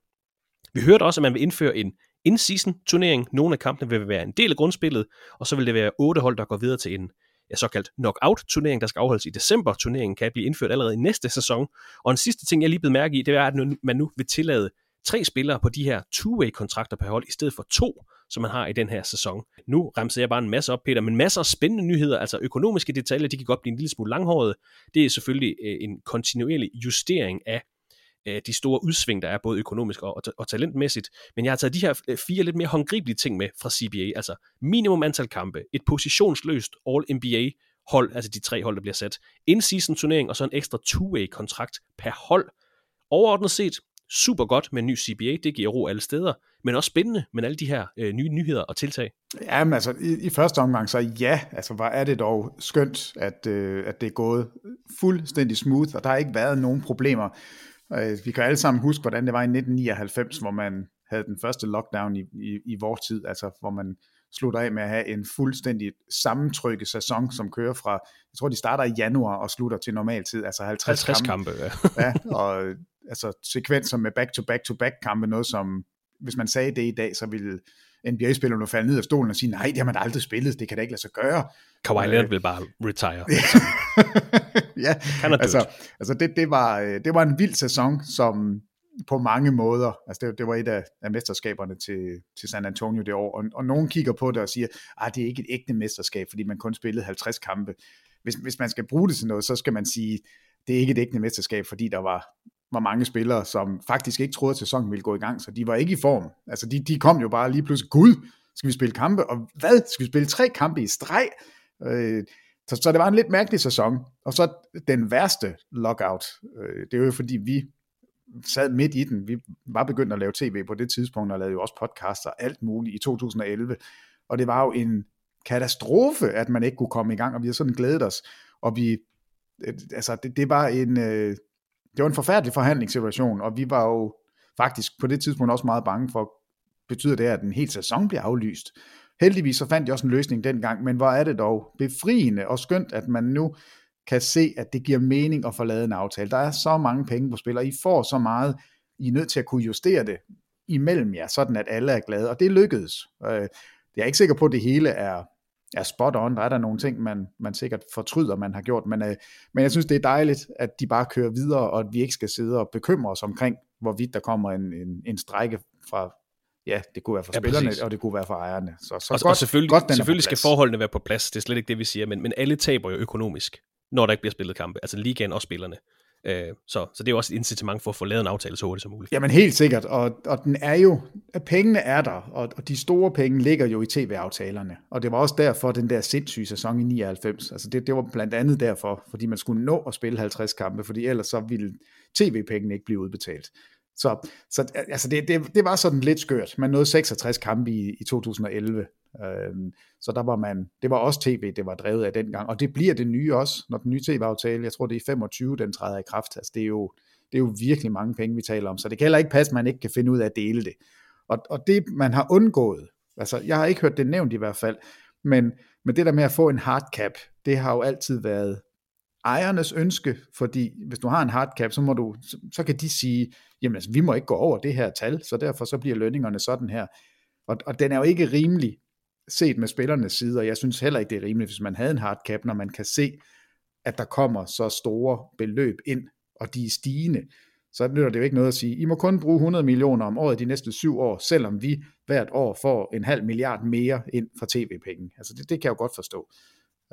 Vi hørte også, at man vil indføre en in-season turnering. Nogle af kampene vil være en del af grundspillet, og så vil det være otte hold, der går videre til en ja, såkaldt knockout-turnering, der skal afholdes i december. Turneringen kan blive indført allerede i næste sæson. Og en sidste ting, jeg lige blev mærke i, det er, at man nu vil tillade tre spillere på de her two-way-kontrakter per hold, i stedet for to, som man har i den her sæson. Nu ramser jeg bare en masse op, Peter, men masser af spændende nyheder, altså økonomiske detaljer, de kan godt blive en lille smule langhårede. Det er selvfølgelig øh, en kontinuerlig justering af øh, de store udsving, der er både økonomisk og, og talentmæssigt. Men jeg har taget de her øh, fire lidt mere håndgribelige ting med fra CBA, altså minimum antal kampe, et positionsløst All-NBA hold, altså de tre hold, der bliver sat, in-season turnering og så en ekstra two-way kontrakt per hold. Overordnet set, super godt med en ny CBA, det giver ro alle steder, men også spændende med alle de her øh, nye nyheder og tiltag. Jamen altså, i, i første omgang så ja, altså hvor er det dog skønt, at, øh, at det er gået fuldstændig smooth, og der har ikke været nogen problemer. Øh, vi kan alle sammen huske, hvordan det var i 1999, hvor man havde den første lockdown i, i, i vores tid, altså hvor man slutter af med at have en fuldstændig sammentrykket sæson, som kører fra, jeg tror de starter i januar og slutter til normal tid, altså 50, 50 kampe. kampe ja. ja, og altså sekvenser med back-to-back-to-back kampe, noget som, hvis man sagde det i dag, så ville NBA-spillerne falde ned af stolen og sige, nej, det har man aldrig spillet, det kan da ikke lade sig gøre. Kawhi Leonard vil bare retire. ja, altså, altså det, det, var, øh, det var en vild sæson, som på mange måder, altså det, det var et af, af mesterskaberne til, til San Antonio det år, og, og nogen kigger på det og siger, at ah, det er ikke et ægte mesterskab, fordi man kun spillede 50 kampe. Hvis, hvis man skal bruge det til noget, så skal man sige, det er ikke et ægte mesterskab, fordi der var var mange spillere, som faktisk ikke troede, at sæsonen ville gå i gang, så de var ikke i form. Altså, de, de kom jo bare lige pludselig, gud, skal vi spille kampe, og hvad, skal vi spille tre kampe i streg? Øh, så, så det var en lidt mærkelig sæson. Og så den værste lockout, øh, det er jo fordi, vi sad midt i den. Vi var begyndt at lave tv på det tidspunkt, og lavede jo også podcaster, alt muligt i 2011. Og det var jo en katastrofe, at man ikke kunne komme i gang, og vi har sådan glædet os. Og vi, øh, altså, det, det var en, øh, det var en forfærdelig forhandlingssituation, og vi var jo faktisk på det tidspunkt også meget bange for, betyder det, at en hel sæson bliver aflyst. Heldigvis så fandt jeg også en løsning dengang, men hvor er det dog befriende og skønt, at man nu kan se, at det giver mening at få lavet en aftale. Der er så mange penge på spil, og I får så meget, I er nødt til at kunne justere det imellem jer, sådan at alle er glade, og det lykkedes. Øh, jeg er ikke sikker på, at det hele er er spot on. Der er der nogle ting, man, man sikkert fortryder, man har gjort, men, øh, men jeg synes, det er dejligt, at de bare kører videre, og at vi ikke skal sidde og bekymre os omkring, hvorvidt der kommer en, en, en strække fra, ja, det kunne være for ja, spillerne, præcis. og det kunne være for ejerne. Så, så og, godt, og selvfølgelig, godt, selvfølgelig skal forholdene være på plads, det er slet ikke det, vi siger, men, men alle taber jo økonomisk, når der ikke bliver spillet kampe, altså ligaen og spillerne. Øh, så, så det er jo også et incitament for at få lavet en aftale så hurtigt som muligt. Jamen helt sikkert, og, og den er jo, pengene er der, og, og de store penge ligger jo i tv-aftalerne, og det var også derfor den der sindssyge sæson i 99, altså det, det var blandt andet derfor, fordi man skulle nå at spille 50 kampe, fordi ellers så ville tv-pengene ikke blive udbetalt. Så, så altså det, det, det var sådan lidt skørt. Man nåede 66 kampe i, i 2011, Øhm, så der var man, det var også tv, det var drevet af dengang, og det bliver det nye også, når den nye tv-aftale, jeg tror det er 25, den træder i kraft, altså det er jo, det er jo virkelig mange penge, vi taler om, så det kan heller ikke passe, at man ikke kan finde ud af at dele det. Og, og det, man har undgået, altså jeg har ikke hørt det nævnt i hvert fald, men, men det der med at få en hard cap, det har jo altid været ejernes ønske, fordi hvis du har en hardcap, så, må du, så, så kan de sige, jamen altså, vi må ikke gå over det her tal, så derfor så bliver lønningerne sådan her. Og, og den er jo ikke rimelig set med spillernes side, og jeg synes heller ikke, det er rimeligt, hvis man havde en hardcap, når man kan se, at der kommer så store beløb ind, og de er stigende så nytter det jo ikke noget at sige, I må kun bruge 100 millioner om året de næste syv år, selvom vi hvert år får en halv milliard mere ind fra tv-penge. Altså det, det kan jeg jo godt forstå.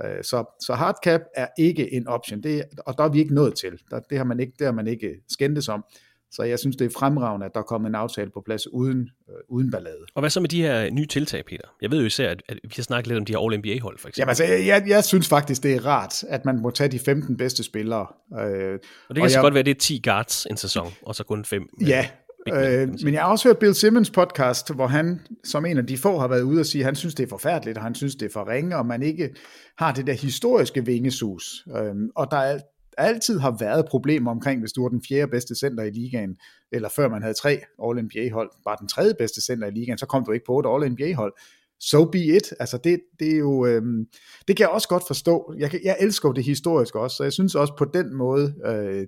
Øh, så, så hardcap er ikke en option, det, og der er vi ikke nået til. Der, det, har man ikke, det har man ikke skændtes om. Så jeg synes, det er fremragende, at der kommer en aftale på plads uden, øh, uden ballade. Og hvad så med de her nye tiltag, Peter? Jeg ved jo især, at, at vi har snakket lidt om de her All-NBA-hold, for eksempel. Jamen altså, jeg, jeg, jeg synes faktisk, det er rart, at man må tage de 15 bedste spillere. Øh, og det kan og så jeg, godt være, det er 10 guards en sæson, og så kun 5. Ja, øh, men jeg har også hørt Bill Simmons podcast, hvor han som en af de få har været ude og sige, at han synes, det er forfærdeligt, og han synes, det er for ringe, og man ikke har det der historiske vingesus. Øh, og der er altid har været problemer omkring, hvis du var den fjerde bedste center i ligaen, eller før man havde tre All-NBA-hold, bare den tredje bedste center i ligaen, så kom du ikke på et All-NBA-hold. So be it. Altså det, det er jo, øhm, det kan jeg også godt forstå. Jeg, jeg elsker det historiske også, så jeg synes også på den måde, øh,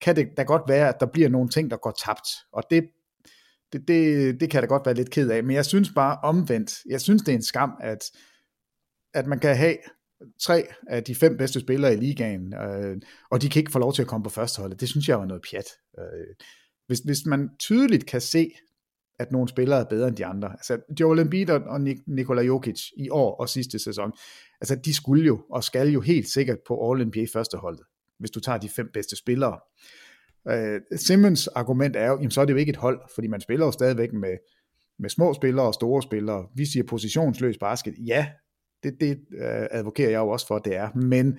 kan det da godt være, at der bliver nogle ting, der går tabt. Og det, det, det, det kan jeg da godt være lidt ked af. Men jeg synes bare omvendt, jeg synes det er en skam, at, at man kan have tre af de fem bedste spillere i ligaen, øh, og de kan ikke få lov til at komme på førsteholdet. Det synes jeg var noget pjat. Øh, hvis, hvis man tydeligt kan se, at nogle spillere er bedre end de andre. Altså Joel Embiid og Nikola Jokic i år og sidste sæson, altså de skulle jo og skal jo helt sikkert på All-NBA førsteholdet, hvis du tager de fem bedste spillere. Øh, Simmons argument er jo, jamen så er det jo ikke et hold, fordi man spiller jo stadigvæk med, med små spillere og store spillere. Vi siger positionsløs basket. Ja, det, det øh, advokerer jeg jo også for, at det er. Men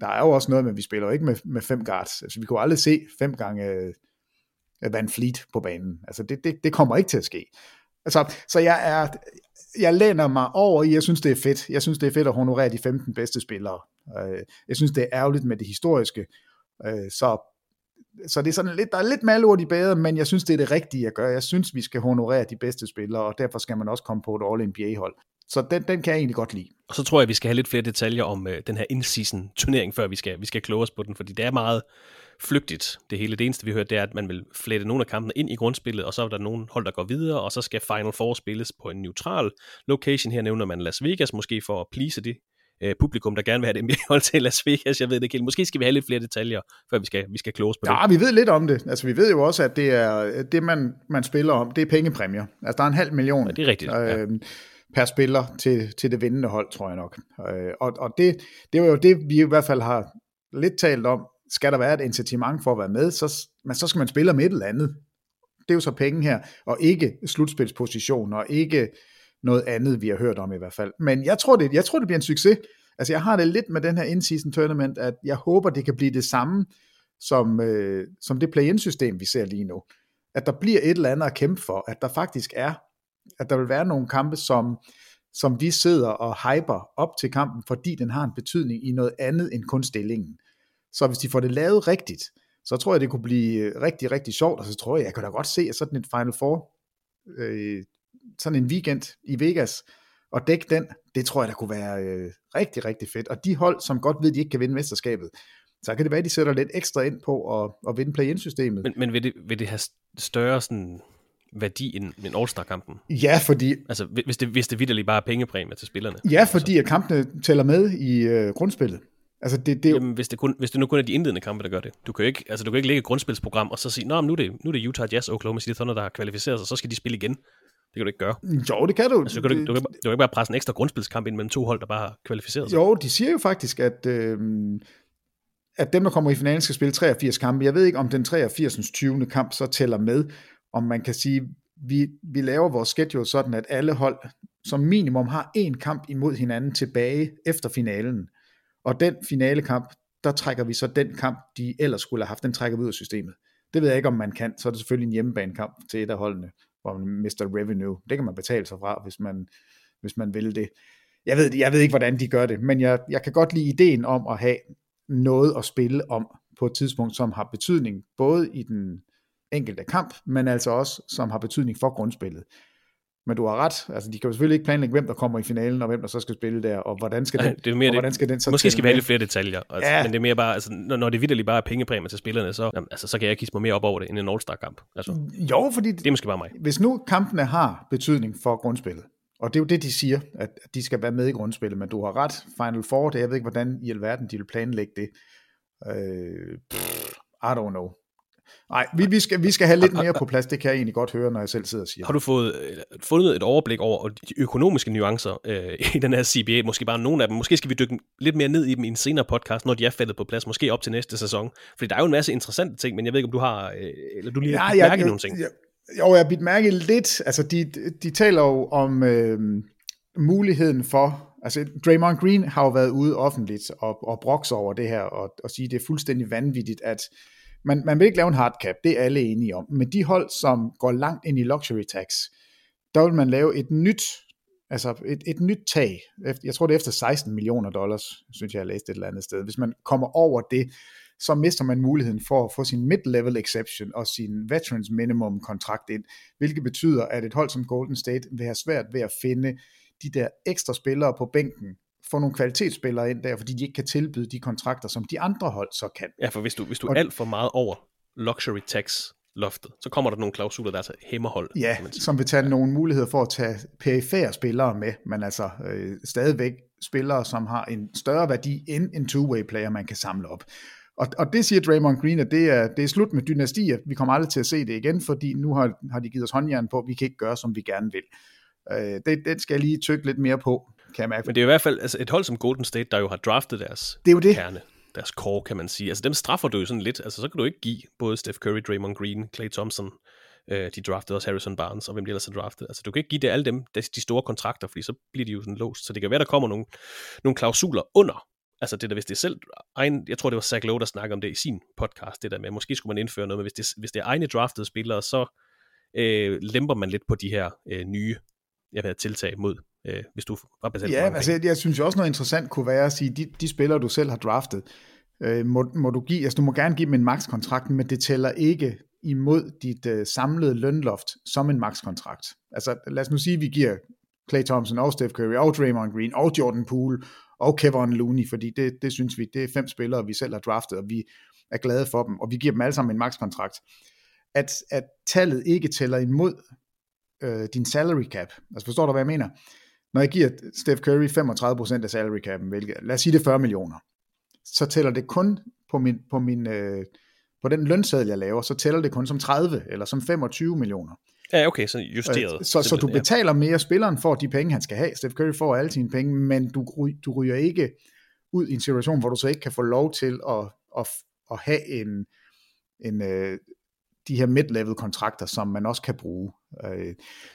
der er jo også noget med, at vi spiller jo ikke med, med fem guards. Altså, vi kunne aldrig se fem gange øh, Van Fleet på banen. Altså, det, det, det kommer ikke til at ske. Altså, så jeg er, jeg læner mig over i, jeg synes, det er fedt. Jeg synes, det er fedt at honorere de 15 bedste spillere. Øh, jeg synes, det er ærgerligt med det historiske. Øh, så, så det er sådan lidt, der er lidt malurt i badet, men jeg synes, det er det rigtige at gøre. Jeg synes, vi skal honorere de bedste spillere, og derfor skal man også komme på et All-NBA-hold. Så den, den kan jeg egentlig godt lide. Og så tror jeg, vi skal have lidt flere detaljer om øh, den her in-season turnering, før vi skal, vi skal kloge os på den, fordi det er meget flygtigt. Det hele det eneste, vi hører, det er, at man vil flette nogle af kampene ind i grundspillet, og så er der nogle hold, der går videre, og så skal Final Four spilles på en neutral location. Her nævner man Las Vegas, måske for at please det øh, publikum, der gerne vil have det hold til Las Vegas. Jeg ved det ikke helt. Måske skal vi have lidt flere detaljer, før vi skal, vi skal kloge på ja, det. Ja, vi ved lidt om det. Altså, vi ved jo også, at det er det, man, man spiller om, det er pengepræmier. Altså, der er en halv million. Ja, det er rigtigt. Øh, ja per spiller til, til det vindende hold, tror jeg nok. Øh, og og det, det var jo det, vi i hvert fald har lidt talt om. Skal der være et incitament for at være med, så, men så skal man spille med et eller andet. Det er jo så penge her, og ikke slutspilsposition, og ikke noget andet, vi har hørt om i hvert fald. Men jeg tror, det, jeg tror, det bliver en succes. Altså, jeg har det lidt med den her in-season tournament, at jeg håber, det kan blive det samme, som, øh, som det play-in-system, vi ser lige nu. At der bliver et eller andet at kæmpe for, at der faktisk er at der vil være nogle kampe, som, som vi sidder og hyper op til kampen, fordi den har en betydning i noget andet end kun stillingen. Så hvis de får det lavet rigtigt, så tror jeg, det kunne blive øh, rigtig, rigtig sjovt, og så tror jeg, jeg kan da godt se, at sådan et Final Four, øh, sådan en weekend i Vegas, og dække den, det tror jeg, der kunne være øh, rigtig, rigtig fedt. Og de hold, som godt ved, at de ikke kan vinde mesterskabet, så kan det være, at de sætter lidt ekstra ind på at, at vinde play-in-systemet. Men, men vil, det, vil det have større sådan værdi end, end All-Star-kampen. Ja, fordi... Altså, hvis det, hvis det vidderligt bare er pengepræmie til spillerne. Ja, fordi at kampene tæller med i øh, grundspillet. Altså det, det. Jamen, hvis det, kun, hvis det nu kun er de indledende kampe, der gør det. Du kan jo ikke, altså, du kan ikke lægge et grundspilsprogram og så sige, Nå, nu er, det, nu er det Utah Jazz og Oklahoma City Thunder, der har kvalificeret sig, så skal de spille igen. Det kan du ikke gøre. Jo, det kan du. Altså, du, kan, du, du, kan, du kan ikke bare presse en ekstra grundspilskamp ind mellem to hold, der bare har kvalificeret sig. Jo, de siger jo faktisk, at, øh, at dem, der kommer i finalen, skal spille 83 kampe. Jeg ved ikke, om den 83. 20. kamp så tæller med, om man kan sige, vi, vi laver vores schedule sådan, at alle hold som minimum har en kamp imod hinanden tilbage efter finalen. Og den finale kamp, der trækker vi så den kamp, de ellers skulle have haft, den trækker vi ud af systemet. Det ved jeg ikke, om man kan. Så er det selvfølgelig en hjemmebanekamp til et af holdene, hvor man mister revenue. Det kan man betale sig fra, hvis man, hvis man vil det. Jeg ved, jeg ved ikke, hvordan de gør det, men jeg, jeg kan godt lide ideen om at have noget at spille om på et tidspunkt, som har betydning både i den enkelte kamp, men altså også, som har betydning for grundspillet. Men du har ret, altså de kan jo selvfølgelig ikke planlægge, hvem der kommer i finalen, og hvem der så skal spille der, og hvordan skal den, det er mere og det, hvordan skal den så Måske skal vi have lidt flere detaljer, altså, Ja. men det er mere bare, altså, når, når det vidderligt bare er pengepræmier til spillerne, så, jamen, altså, så kan jeg kigge mig mere op over det, end en All-Star-kamp. Altså, Jo, fordi det er måske bare mig. hvis nu kampene har betydning for grundspillet, og det er jo det, de siger, at at de skal være med i grundspillet, men du har ret, Final Four, det, jeg ved ikke, hvordan i alverden de vil planlægge det. Øh, pff, I don't know. Nej, vi, vi, skal, vi skal have lidt mere på plads, det kan jeg egentlig godt høre, når jeg selv sidder og siger. Har du fået fundet et overblik over de økonomiske nuancer øh, i den her CBA? Måske bare nogle af dem. Måske skal vi dykke lidt mere ned i dem i en senere podcast, når de er faldet på plads. Måske op til næste sæson. Fordi der er jo en masse interessante ting, men jeg ved ikke, om du har, øh, eller du lige har Ja, mærket nogle ting. Jeg, jo, jeg har bidt mærke lidt. Altså, de, de taler jo om øh, muligheden for... Altså, Draymond Green har jo været ude offentligt og, og brokse over det her, og, og sige, at det er fuldstændig vanvittigt, at man, man vil ikke lave en hard cap, det er alle enige om. Men de hold, som går langt ind i luxury tax, der vil man lave et nyt, altså et, et nyt tag. Efter- Jeg tror, det er efter 16 millioner dollars, synes jeg, jeg læste et eller andet sted. Hvis man kommer over det, så mister man muligheden for at få sin mid-level exception og sin veterans minimum kontrakt ind, hvilket betyder, at et hold som Golden State vil have svært ved at finde de der ekstra spillere på bænken, få nogle kvalitetsspillere ind der, fordi de ikke kan tilbyde de kontrakter, som de andre hold så kan. Ja, for hvis du, hvis du Og- alt for meget over luxury tax loftet, så kommer der nogle klausuler, der er til hæmmerhold. Ja, som vil tage nogle muligheder for at tage perifære spillere med, men altså øh, stadigvæk spillere, som har en større værdi end en two-way player, man kan samle op. Og, og det siger Draymond Green, at det er, det er slut med dynastier. Vi kommer aldrig til at se det igen, fordi nu har, har de givet os håndjern på, at vi kan ikke gøre, som vi gerne vil. Øh, det, det skal jeg lige tykke lidt mere på, kan jeg mærke. Men det er i hvert fald altså et hold som Golden State, der jo har draftet deres Det er jo det. kerne, deres core, kan man sige. Altså dem straffer du jo sådan lidt. Altså så kan du ikke give både Steph Curry, Draymond Green, Klay Thompson, øh, de draftede også Harrison Barnes, og hvem de ellers har draftet. Altså du kan ikke give det alle dem, de, store kontrakter, fordi så bliver de jo sådan låst. Så det kan være, der kommer nogle, nogle klausuler under. Altså det der, hvis det er selv egen, jeg tror det var Zach Lowe, der snakker om det i sin podcast, det der med, måske skulle man indføre noget, men hvis det, hvis det er egne draftede spillere, så øh, lemper man lidt på de her øh, nye jeg ved, tiltag mod, øh, hvis du var betalt Ja, altså jeg, jeg synes jo også noget interessant kunne være at sige, de, de spillere, du selv har draftet, øh, må, må du give, altså du må gerne give dem en makskontrakt, men det tæller ikke imod dit øh, samlede lønloft som en makskontrakt. Altså lad os nu sige, at vi giver Clay Thompson og Steph Curry og Draymond Green og Jordan Poole og Kevin Looney, fordi det, det synes vi, det er fem spillere, vi selv har draftet, og vi er glade for dem, og vi giver dem alle sammen en makskontrakt. At, at tallet ikke tæller imod øh, din salary cap. Altså forstår du, hvad jeg mener? Når jeg giver Steph Curry 35% af salary cap'en, hvilket, lad os sige det er 40 millioner, så tæller det kun på, min, på, min, øh, på den lønseddel, jeg laver, så tæller det kun som 30 eller som 25 millioner. Ja, okay, så justeret. Øh, Så, så du simpelthen, ja. betaler mere, spilleren får de penge, han skal have. Steph Curry får alle sine penge, men du, du ryger ikke ud i en situation, hvor du så ikke kan få lov til at, at, at have en, en, øh, de her mid-level kontrakter, som man også kan bruge. Øh, Det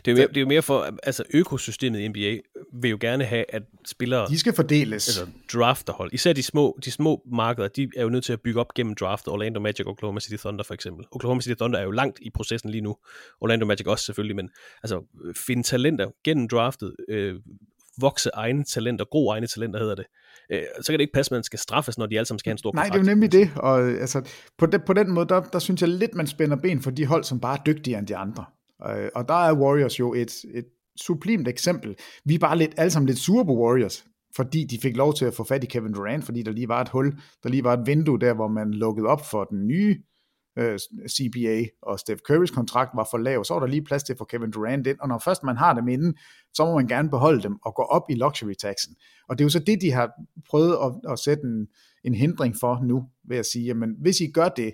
er, jo mere, det er jo mere for, altså økosystemet i NBA vil jo gerne have, at spillere, de skal fordeles. altså drafterhold, især de små, de små markeder, de er jo nødt til at bygge op gennem draft, Orlando Magic og Oklahoma City Thunder for eksempel. Oklahoma City Thunder er jo langt i processen lige nu, Orlando Magic også selvfølgelig, men altså finde talenter gennem draftet, øh, vokse egne talenter, gro egne talenter hedder det, øh, så kan det ikke passe, at man skal straffes, når de alle sammen skal have en stor Nej, det kontrakt. er jo nemlig det, og altså, på, den, på den måde, der, der synes jeg lidt, man spænder ben for de hold, som bare er dygtigere end de andre. Øh, og der er Warriors jo et, et sublimt eksempel. Vi er bare lidt, alle sammen lidt sure på Warriors, fordi de fik lov til at få fat i Kevin Durant, fordi der lige var et hul, der lige var et vindue der, hvor man lukkede op for den nye øh, CBA, og Steph Currys kontrakt var for lav, så var der lige plads til at få Kevin Durant ind, og når først man har dem inden, så må man gerne beholde dem og gå op i luxury taxen. Og det er jo så det, de har prøvet at, at sætte en, en hindring for nu, ved at sige, jamen hvis I gør det,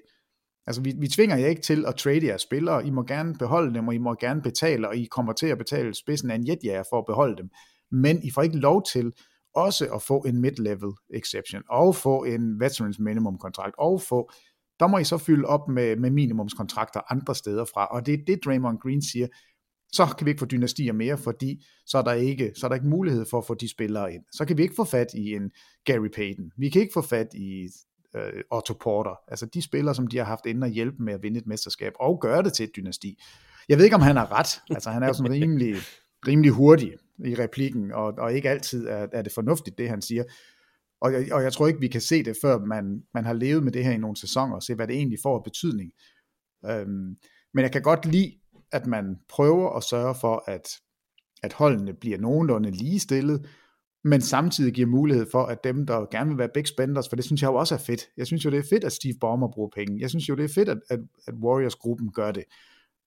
altså vi, vi tvinger jer ikke til at trade jeres spillere, I må gerne beholde dem, og I må gerne betale, og I kommer til at betale spidsen af en jetjager for at beholde dem, men I får ikke lov til også at få en mid-level exception, og få en veterans minimum kontrakt, og få, der må I så fylde op med, med minimumskontrakter andre steder fra, og det er det Draymond Green siger, så kan vi ikke få dynastier mere, fordi så er, der ikke, så er der ikke mulighed for at få de spillere ind. Så kan vi ikke få fat i en Gary Payton. Vi kan ikke få fat i øh, Otto Porter. Altså de spillere, som de har haft inden at hjælpe med at vinde et mesterskab, og gøre det til et dynasti. Jeg ved ikke, om han har ret. Altså han er jo sådan rimelig, rimelig hurtig i replikken, og, og ikke altid er, er det fornuftigt, det han siger. Og jeg, og jeg tror ikke, vi kan se det, før man, man har levet med det her i nogle sæsoner, og se, hvad det egentlig får af betydning. Øhm, men jeg kan godt lide, at man prøver at sørge for, at at holdene bliver nogenlunde ligestillet, men samtidig giver mulighed for, at dem, der gerne vil være big spenders, for det synes jeg jo også er fedt. Jeg synes jo, det er fedt, at Steve Ballmer bruger penge. Jeg synes jo, det er fedt, at, at, at Warriors-gruppen gør det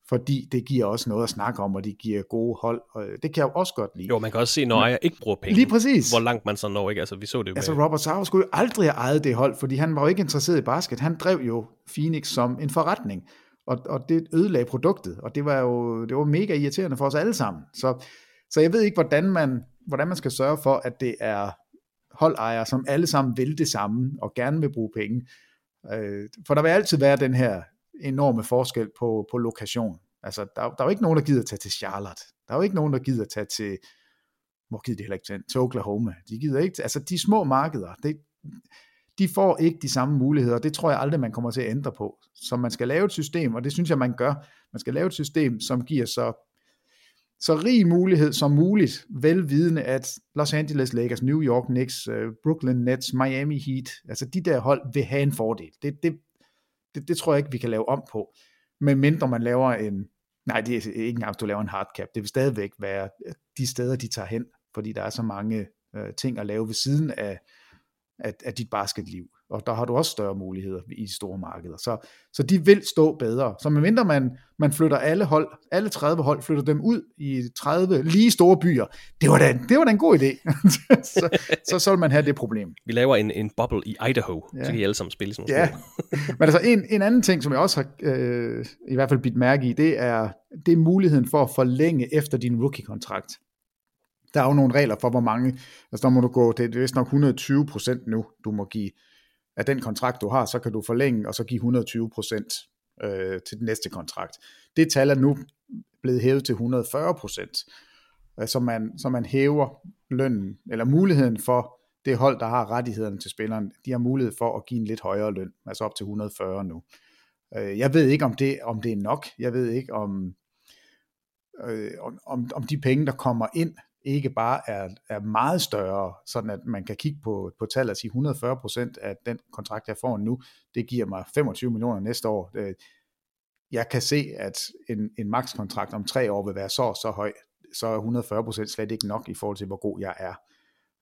fordi det giver også noget at snakke om, og det giver gode hold, og det kan jeg også godt lide. Jo, man kan også se, når jeg ikke bruger penge, Lige præcis. hvor langt man så når, ikke? Altså, vi så det jo Altså, med... Robert Sauer skulle jo aldrig have ejet det hold, fordi han var jo ikke interesseret i basket. Han drev jo Phoenix som en forretning, og, og det ødelagde produktet, og det var jo det var mega irriterende for os alle sammen. Så, så jeg ved ikke, hvordan man, hvordan man skal sørge for, at det er holdejere, som alle sammen vil det samme, og gerne vil bruge penge. Øh, for der vil altid være den her enorme forskel på, på lokation. Altså, der, der er jo ikke nogen, der gider at tage til Charlotte. Der er jo ikke nogen, der gider at tage til, hvor gider de heller ikke til, til Oklahoma. De gider ikke, altså de små markeder, det, de får ikke de samme muligheder, det tror jeg aldrig, man kommer til at ændre på. Så man skal lave et system, og det synes jeg, man gør. Man skal lave et system, som giver så, så rig mulighed som muligt, velvidende at Los Angeles Lakers, New York Knicks, øh, Brooklyn Nets, Miami Heat, altså de der hold vil have en fordel. Det, det, det, det tror jeg ikke, vi kan lave om på. Men mindre man laver en, nej, det er ikke engang, hvis du laver en hardcap, det vil stadigvæk være øh, de steder, de tager hen, fordi der er så mange øh, ting at lave ved siden af, af, af dit basketliv, og der har du også større muligheder i de store markeder, så, så de vil stå bedre, så medmindre man, man flytter alle hold, alle 30 hold, flytter dem ud i 30 lige store byer, det var da, det var da en god idé, så, så, så vil man have det problem. Vi laver en, en bubble i Idaho, ja. så kan I alle sammen spille sådan Ja, men altså en, en anden ting, som jeg også har øh, i hvert fald bidt mærke i, det er, det er muligheden for at forlænge efter din rookie-kontrakt. Der er jo nogle regler for, hvor mange, altså der må du gå, det er vist nok 120 procent nu, du må give af den kontrakt, du har, så kan du forlænge, og så give 120 procent øh, til den næste kontrakt. Det tal er nu blevet hævet til 140 procent, øh, så, man, så man hæver lønnen, eller muligheden for det hold, der har rettighederne til spilleren, de har mulighed for at give en lidt højere løn, altså op til 140 nu. Øh, jeg ved ikke, om det, om det er nok. Jeg ved ikke, om, øh, om, om de penge, der kommer ind, ikke bare er, er meget større, sådan at man kan kigge på, på tallet og sige 140% af den kontrakt, jeg får nu, det giver mig 25 millioner næste år. Øh, jeg kan se, at en, en makskontrakt om tre år vil være så så høj, så er 140% slet ikke nok i forhold til, hvor god jeg er.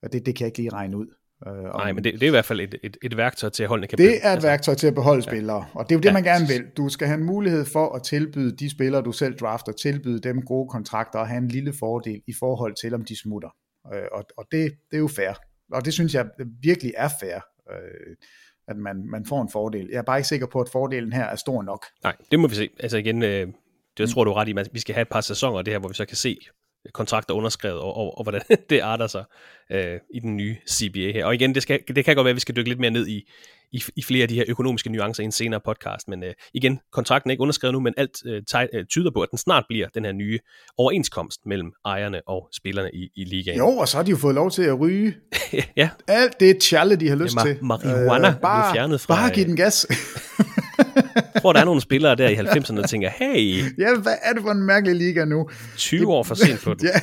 Og det, det kan jeg ikke lige regne ud. Øh, Nej, men det, det er i hvert fald et, et, et værktøj til at holdene kan Det er et altså, værktøj til at beholde ja. spillere, og det er jo det, ja. man gerne vil. Du skal have en mulighed for at tilbyde de spillere, du selv drafter, tilbyde dem gode kontrakter og have en lille fordel i forhold til, om de smutter. Øh, og og det, det er jo fair. Og det synes jeg virkelig er fair, øh, at man, man får en fordel. Jeg er bare ikke sikker på, at fordelen her er stor nok. Nej, det må vi se. Altså igen, øh, det tror du ret i, at vi skal have et par sæsoner det her, hvor vi så kan se, kontrakter underskrevet, og, og, og hvordan det arter sig øh, i den nye CBA her. Og igen, det, skal, det kan godt være, at vi skal dykke lidt mere ned i, i, i flere af de her økonomiske nuancer i en senere podcast, men øh, igen, kontrakten er ikke underskrevet nu, men alt øh, øh, tyder på, at den snart bliver den her nye overenskomst mellem ejerne og spillerne i, i ligaen. Jo, og så har de jo fået lov til at ryge ja. alt det tjalle, de har lyst ja, ma- til. Marihuana øh, bare, fjernet fra... Bare give den gas. Jeg tror, der er nogle spillere der i 90'erne, der tænker, hey... Ja, hvad er det for en mærkelig liga nu? 20 år for sent på den. ja.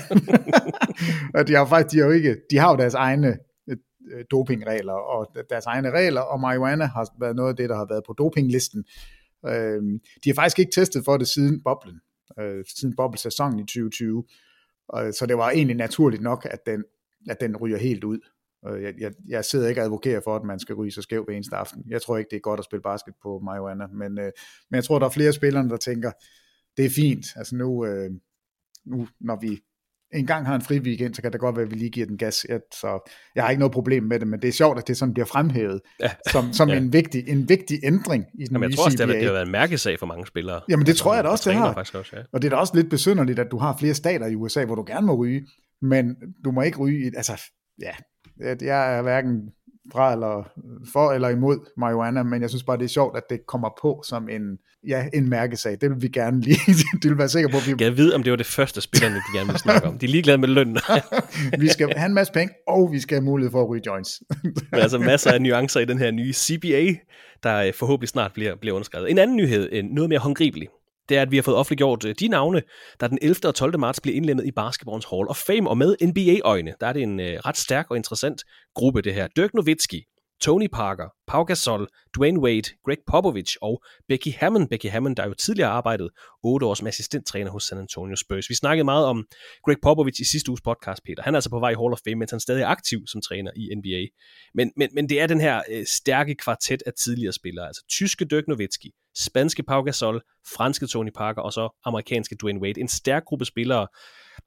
og de har faktisk, de har jo ikke, de har jo deres egne øh, Øh, dopingregler, og deres egne regler, og marijuana har været noget af det, der har været på dopinglisten. Øh, de har faktisk ikke testet for det siden boblen, øh, siden boblesæsonen i 2020. Øh, så det var egentlig naturligt nok, at den, at den ryger helt ud. Øh, jeg, jeg, jeg sidder ikke og advokerer for, at man skal ryge så skæv hver eneste aften. Jeg tror ikke, det er godt at spille basket på marijuana, men, øh, men jeg tror, der er flere spillere, der tænker, det er fint. Altså nu, øh, nu når vi engang har en fri weekend, så kan det godt være, at vi lige giver den gas. Så jeg har ikke noget problem med det, men det er sjovt, at det sådan bliver fremhævet ja. som, som ja. en, vigtig, en vigtig ændring i den Jamen, jeg nye tror også, CBA. det har, været en mærkesag for mange spillere. Jamen det tror jeg da også, det har. Faktisk også, ja. Og det er da også lidt besynderligt, at du har flere stater i USA, hvor du gerne må ryge, men du må ikke ryge i, altså, ja, jeg er hverken fra eller for eller imod marijuana, men jeg synes bare, det er sjovt, at det kommer på som en, ja, en mærkesag. Det vil vi gerne lige, det vil være sikker på. At vi... Jeg ved, om det var det første spillerne, de gerne vil snakke om. De er ligeglade med lønnen. vi skal have en masse penge, og vi skal have mulighed for at ryge joints. Men altså masser af nuancer i den her nye CBA, der øh, forhåbentlig snart bliver, bliver underskrevet. En anden nyhed, noget mere håndgribelig, det er, at vi har fået offentliggjort øh, de navne, der den 11. og 12. marts bliver indlemmet i Basketballens Hall of Fame, og med NBA-øjne, der er det en øh, ret stærk og interessant gruppe, det her. Dirk Nowitzki, Tony Parker, Pau Gasol, Dwayne Wade, Greg Popovich og Becky Hammond. Becky Hammond, der jo tidligere arbejdet 8 år som assistenttræner hos San Antonio Spurs. Vi snakkede meget om Greg Popovich i sidste uges podcast, Peter. Han er altså på vej i Hall of Fame, mens han stadig er aktiv som træner i NBA. Men, men, men det er den her øh, stærke kvartet af tidligere spillere, altså tyske Dirk Nowitzki, spanske Pau Gasol, franske Tony Parker og så amerikanske Dwayne Wade. En stærk gruppe spillere,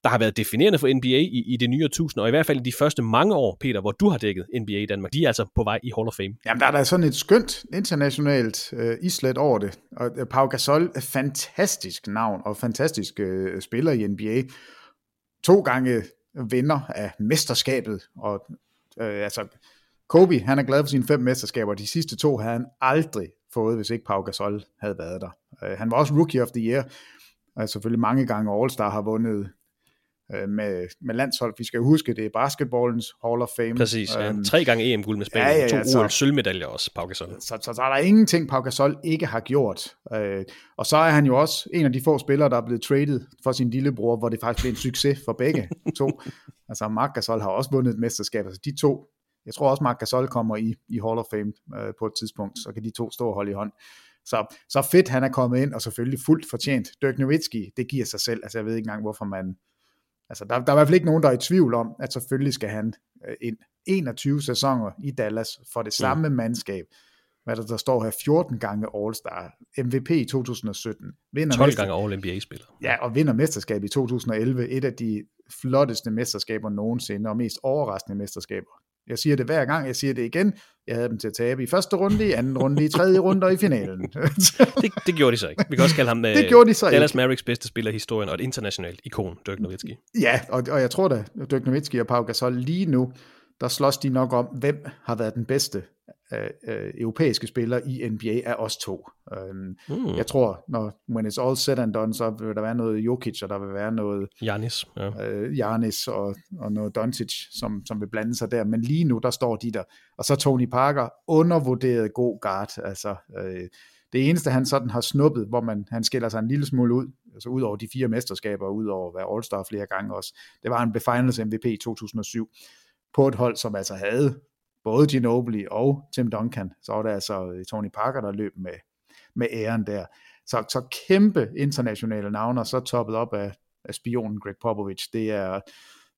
der har været definerende for NBA i, i det nye tusind, og i hvert fald i de første mange år, Peter, hvor du har dækket NBA i Danmark. De er altså på vej i Hall of Fame. Jamen, der er da sådan et skønt internationalt øh, islet over det. Og øh, Pau Gasol er fantastisk navn og fantastisk øh, spiller i NBA. To gange vinder af mesterskabet, og øh, altså Kobe, han er glad for sine fem mesterskaber. De sidste to havde han aldrig fået, hvis ikke Pau Gasol havde været der. Øh, han var også Rookie of the Year, og selvfølgelig mange gange All-Star har vundet øh, med, med landshold. Vi skal huske, det er basketballens Hall of Fame. Præcis, ja. Um, Tre gange EM-guld med Spanien, ja, ja, ja, to OL sølvmedaljer også, Pau Gasol. Så, så, så, så er der ingenting, Pau Gasol ikke har gjort. Øh, og så er han jo også en af de få spillere, der er blevet traded for sin lillebror, hvor det faktisk blev en succes for begge to. altså Marc Gasol har også vundet et mesterskab. Altså de to, jeg tror også, Marc Gasol kommer i, i Hall of Fame øh, på et tidspunkt, så kan de to stå og holde i hånd. Så, så fedt, han er kommet ind, og selvfølgelig fuldt fortjent. Dirk Nowitzki, det giver sig selv. Altså, jeg ved ikke engang, hvorfor man... Altså, der, der er i hvert fald ikke nogen, der er i tvivl om, at selvfølgelig skal han øh, ind 21 sæsoner i Dallas for det samme mm. mandskab. Hvad der, der står her, 14 gange All-Star, MVP i 2017. Vinder 12 gange All-NBA-spiller. Ja, og vinder mesterskab i 2011. Et af de flotteste mesterskaber nogensinde, og mest overraskende mesterskaber jeg siger det hver gang, jeg siger det igen. Jeg havde dem til at tabe i første runde, i anden runde, i tredje runde og i finalen. det, det gjorde de så ikke. Vi kan også kalde ham det øh, gjorde de så Dallas ikke. Mavericks bedste spiller i historien og et internationalt ikon, Dirk Nowitzki. Ja, og, og jeg tror da, Dirk Nowitzki og Pau Gasol lige nu, der slås de nok om, hvem har været den bedste øh, øh, europæiske spillere i NBA af os to. Um, mm. Jeg tror, når when it's all said and done, så vil der være noget Jokic, og der vil være noget Janis, ja. øh, Janis og, og noget Doncic, som, som vil blande sig der. Men lige nu, der står de der. Og så Tony Parker, undervurderet god guard. Altså, øh, det eneste, han sådan har snuppet, hvor man, han skiller sig en lille smule ud, altså ud over de fire mesterskaber, ud over at være All-Star flere gange også, det var en Finals MVP i 2007 på et hold, som altså havde både Ginobili og Tim Duncan, så var det altså øh, Tony Parker, der løb med, med æren der. Så, så kæmpe internationale navne, og så toppet op af, af spionen Greg Popovich. Det er,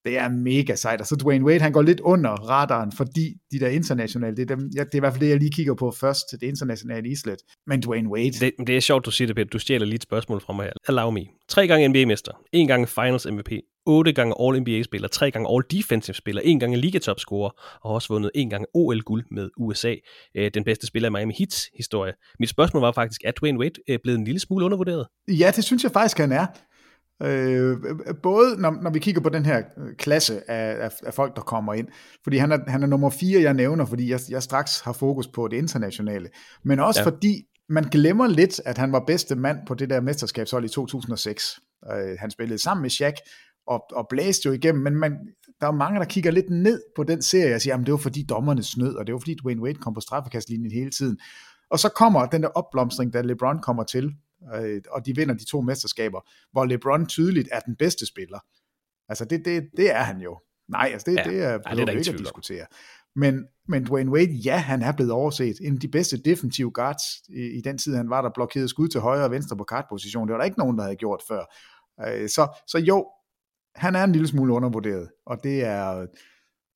det er mega sejt. Og så Dwayne Wade, han går lidt under radaren, fordi de der internationale, det er, dem, ja, det er i hvert fald det, jeg lige kigger på først, det internationale islet. Men Dwayne Wade... Det, det er sjovt, du siger det, Peter. Du stjæler lige et spørgsmål fra mig her. Allow me. Tre gange NBA-mester, en gang Finals MVP, otte gange All-NBA-spiller, tre gange All-Defensive-spiller, en gange Ligatop-scorer, og også vundet en gang OL-guld med USA, øh, den bedste spiller i Miami Heats historie. Mit spørgsmål var faktisk, er Dwayne Wade øh, blevet en lille smule undervurderet? Ja, det synes jeg faktisk, han er. Øh, både når, når vi kigger på den her klasse af, af, af folk, der kommer ind, fordi han er, han er nummer fire, jeg nævner, fordi jeg, jeg straks har fokus på det internationale, men også ja. fordi man glemmer lidt, at han var bedste mand på det der mesterskabshold i 2006. Øh, han spillede sammen med Shaq, og, og blæste jo igennem, men man, der er mange, der kigger lidt ned på den serie og siger, at det var fordi dommerne snød, og det var fordi Dwayne Wade kom på straffekastlinjen hele tiden. Og så kommer den der opblomstring, da LeBron kommer til, øh, og de vinder de to mesterskaber, hvor LeBron tydeligt er den bedste spiller. Altså det, det, det er han jo. Nej, altså det, ja, det er, ja, det er ikke at diskutere. Men, men Dwayne Wade, ja, han er blevet overset. En af de bedste defensive guards i, i den tid, han var, der blokerede skud til højre og venstre på kartposition. Det var der ikke nogen, der havde gjort før. Øh, så, så jo, han er en lille smule undervurderet, og det er,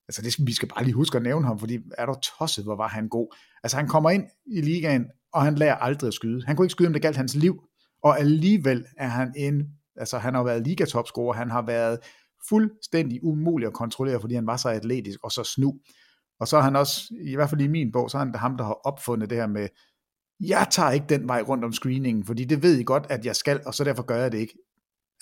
altså det skal, vi skal bare lige huske at nævne ham, fordi er der tosset, hvor var han god. Altså han kommer ind i ligaen, og han lærer aldrig at skyde. Han kunne ikke skyde, om det galt hans liv, og alligevel er han en, altså han har været ligatopscorer, han har været fuldstændig umulig at kontrollere, fordi han var så atletisk og så snu. Og så er han også, i hvert fald i min bog, så er han ham, der har opfundet det her med, jeg tager ikke den vej rundt om screeningen, fordi det ved I godt, at jeg skal, og så derfor gør jeg det ikke.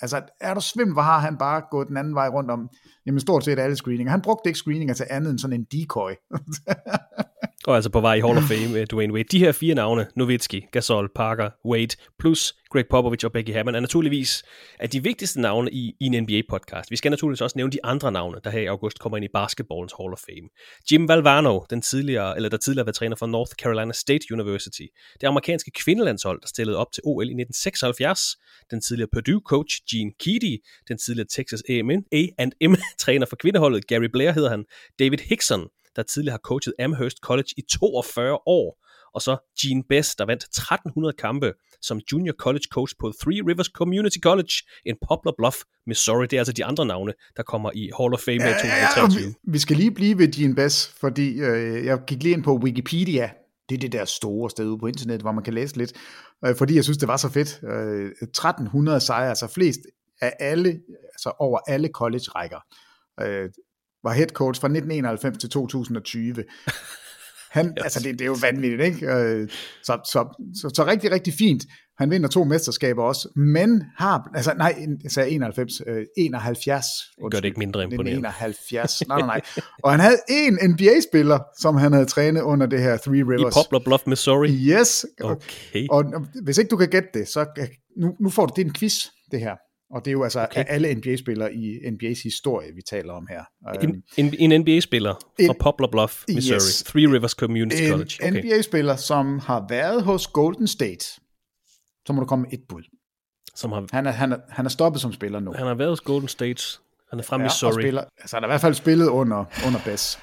Altså, er du svim, hvor har han bare gået den anden vej rundt om, jamen stort set alle screeninger. Han brugte ikke screeninger til andet end sådan en decoy. Og altså på vej i Hall of Fame, øh, Dwayne Wade. De her fire navne, Nowitzki, Gasol, Parker, Wade, plus Greg Popovich og Becky Hammond, er naturligvis af de vigtigste navne i, i en NBA-podcast. Vi skal naturligvis også nævne de andre navne, der her i august kommer ind i basketballens Hall of Fame. Jim Valvano, den tidligere, eller der tidligere var træner for North Carolina State University. Det amerikanske kvindelandshold, der stillede op til OL i 1976. Den tidligere Purdue-coach Gene Keady. Den tidligere Texas A&M træner for kvindeholdet, Gary Blair hedder han. David Hickson, der tidligere har coachet Amherst College i 42 år. Og så Gene Bess, der vandt 1300 kampe som junior college coach på Three Rivers Community College in Poplar Bluff, Missouri. Det er altså de andre navne, der kommer i Hall of Fame ja, i 2023. vi, vi skal lige blive ved Gene Bess, fordi øh, jeg gik lige ind på Wikipedia. Det er det der store sted ude på internet, hvor man kan læse lidt. Øh, fordi jeg synes, det var så fedt. Øh, 1300 sejre, altså flest af alle, altså over alle college-rækker. Øh, var head coach fra 1991 til 2020. Han, altså det, det er jo vanvittigt, ikke? Øh, så, så, så, så rigtig, rigtig fint. Han vinder to mesterskaber også, men har, altså nej, jeg sagde 91, øh, 71. Gør det ikke mindre imponerende. 71, nej, nej, nej. Og han havde en NBA-spiller, som han havde trænet under det her Three Rivers. I Poplar Bluff, Missouri? Yes. Okay. Og, og hvis ikke du kan gætte det, så nu, nu får du, det er en quiz, det her. Og det er jo altså okay. alle NBA-spillere i NBA's historie, vi taler om her. En, en, en NBA-spiller fra Poplar Bluff, Missouri. Yes. Three Rivers Community en College. En okay. NBA-spiller, som har været hos Golden State. Så må du komme med et bud. Som har, han, er, han, er, han er stoppet som spiller nu. Han har været hos Golden State. Han er fra ja, Missouri. Spiller, altså han har i hvert fald spillet under, under Bess.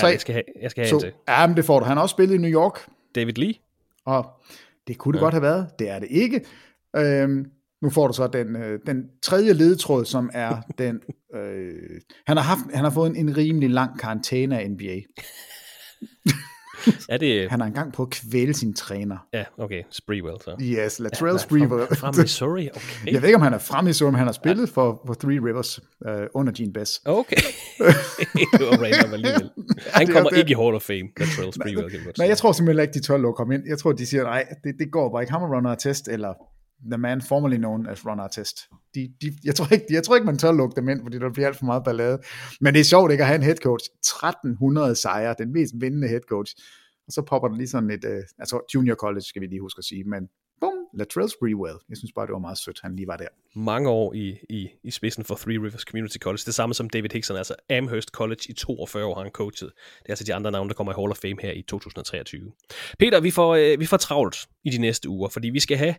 Ja, jeg skal have, jeg skal have så, en til. Ja, men det får du. Han har også spillet i New York. David Lee. Og det kunne det ja. godt have været. Det er det ikke. Øhm, nu får du så den, øh, den tredje ledetråd, som er den... Øh, han, har haft, han har fået en, en rimelig lang karantæne af NBA. er det... Han har engang på at kvæle sin træner. Ja, okay. Sprewell så. Yes, Latrell ja, Sprewell. Fra, fra Missouri, okay. Jeg ved ikke, om han er fra Missouri, men han har spillet ja. for, for Three Rivers uh, under Gene Bess. Okay. det var random alligevel. Han ja, kommer det, ikke i Hall of Fame, Latrell Sprewell. Nej, nej, jeg tror simpelthen ikke, de tør lukke ham ind. Jeg tror, de siger, nej, det, det går bare ikke. Ham og runner test, eller the man formerly known as Ron Artest. De, de, jeg, tror ikke, jeg tror ikke, man tør lukke dem ind, fordi der bliver alt for meget ballade. Men det er sjovt ikke at have en head coach. 1300 sejre, den mest vindende head coach. Og så popper der lige sådan et, uh, altså junior college skal vi lige huske at sige, men bum, Latrell Sprewell. Jeg synes bare, det var meget sødt, han lige var der. Mange år i, i, i spidsen for Three Rivers Community College. Det samme som David Hickson, altså Amherst College i 42 år har han coachet. Det er altså de andre navne, der kommer i Hall of Fame her i 2023. Peter, vi får, øh, vi får travlt i de næste uger, fordi vi skal have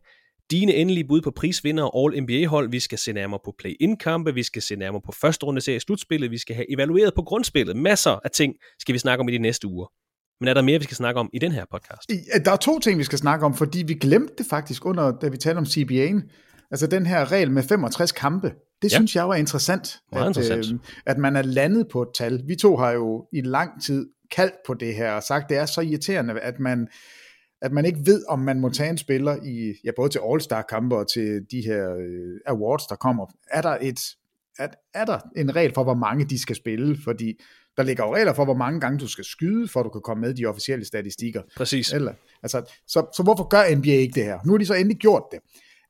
dine endelige bud på prisvinder All NBA-hold. Vi skal se nærmere på play-in-kampe, vi skal se nærmere på første runde serie slutspillet, vi skal have evalueret på grundspillet. Masser af ting skal vi snakke om i de næste uger. Men er der mere, vi skal snakke om i den her podcast? Der er to ting, vi skal snakke om, fordi vi glemte det faktisk under, da vi talte om CBA'en. Altså den her regel med 65 kampe. Det ja. synes jeg var interessant, Meget at, interessant. Øh, at man er landet på et tal. Vi to har jo i lang tid kaldt på det her og sagt, det er så irriterende, at man at man ikke ved, om man må tage en spiller i, ja, både til All-Star-kampe og til de her øh, awards, der kommer. Er der, et, er, er der en regel for, hvor mange de skal spille? Fordi der ligger jo regler for, hvor mange gange du skal skyde, for at du kan komme med i de officielle statistikker. Præcis. Eller, altså, så, så hvorfor gør NBA ikke det her? Nu har de så endelig gjort det.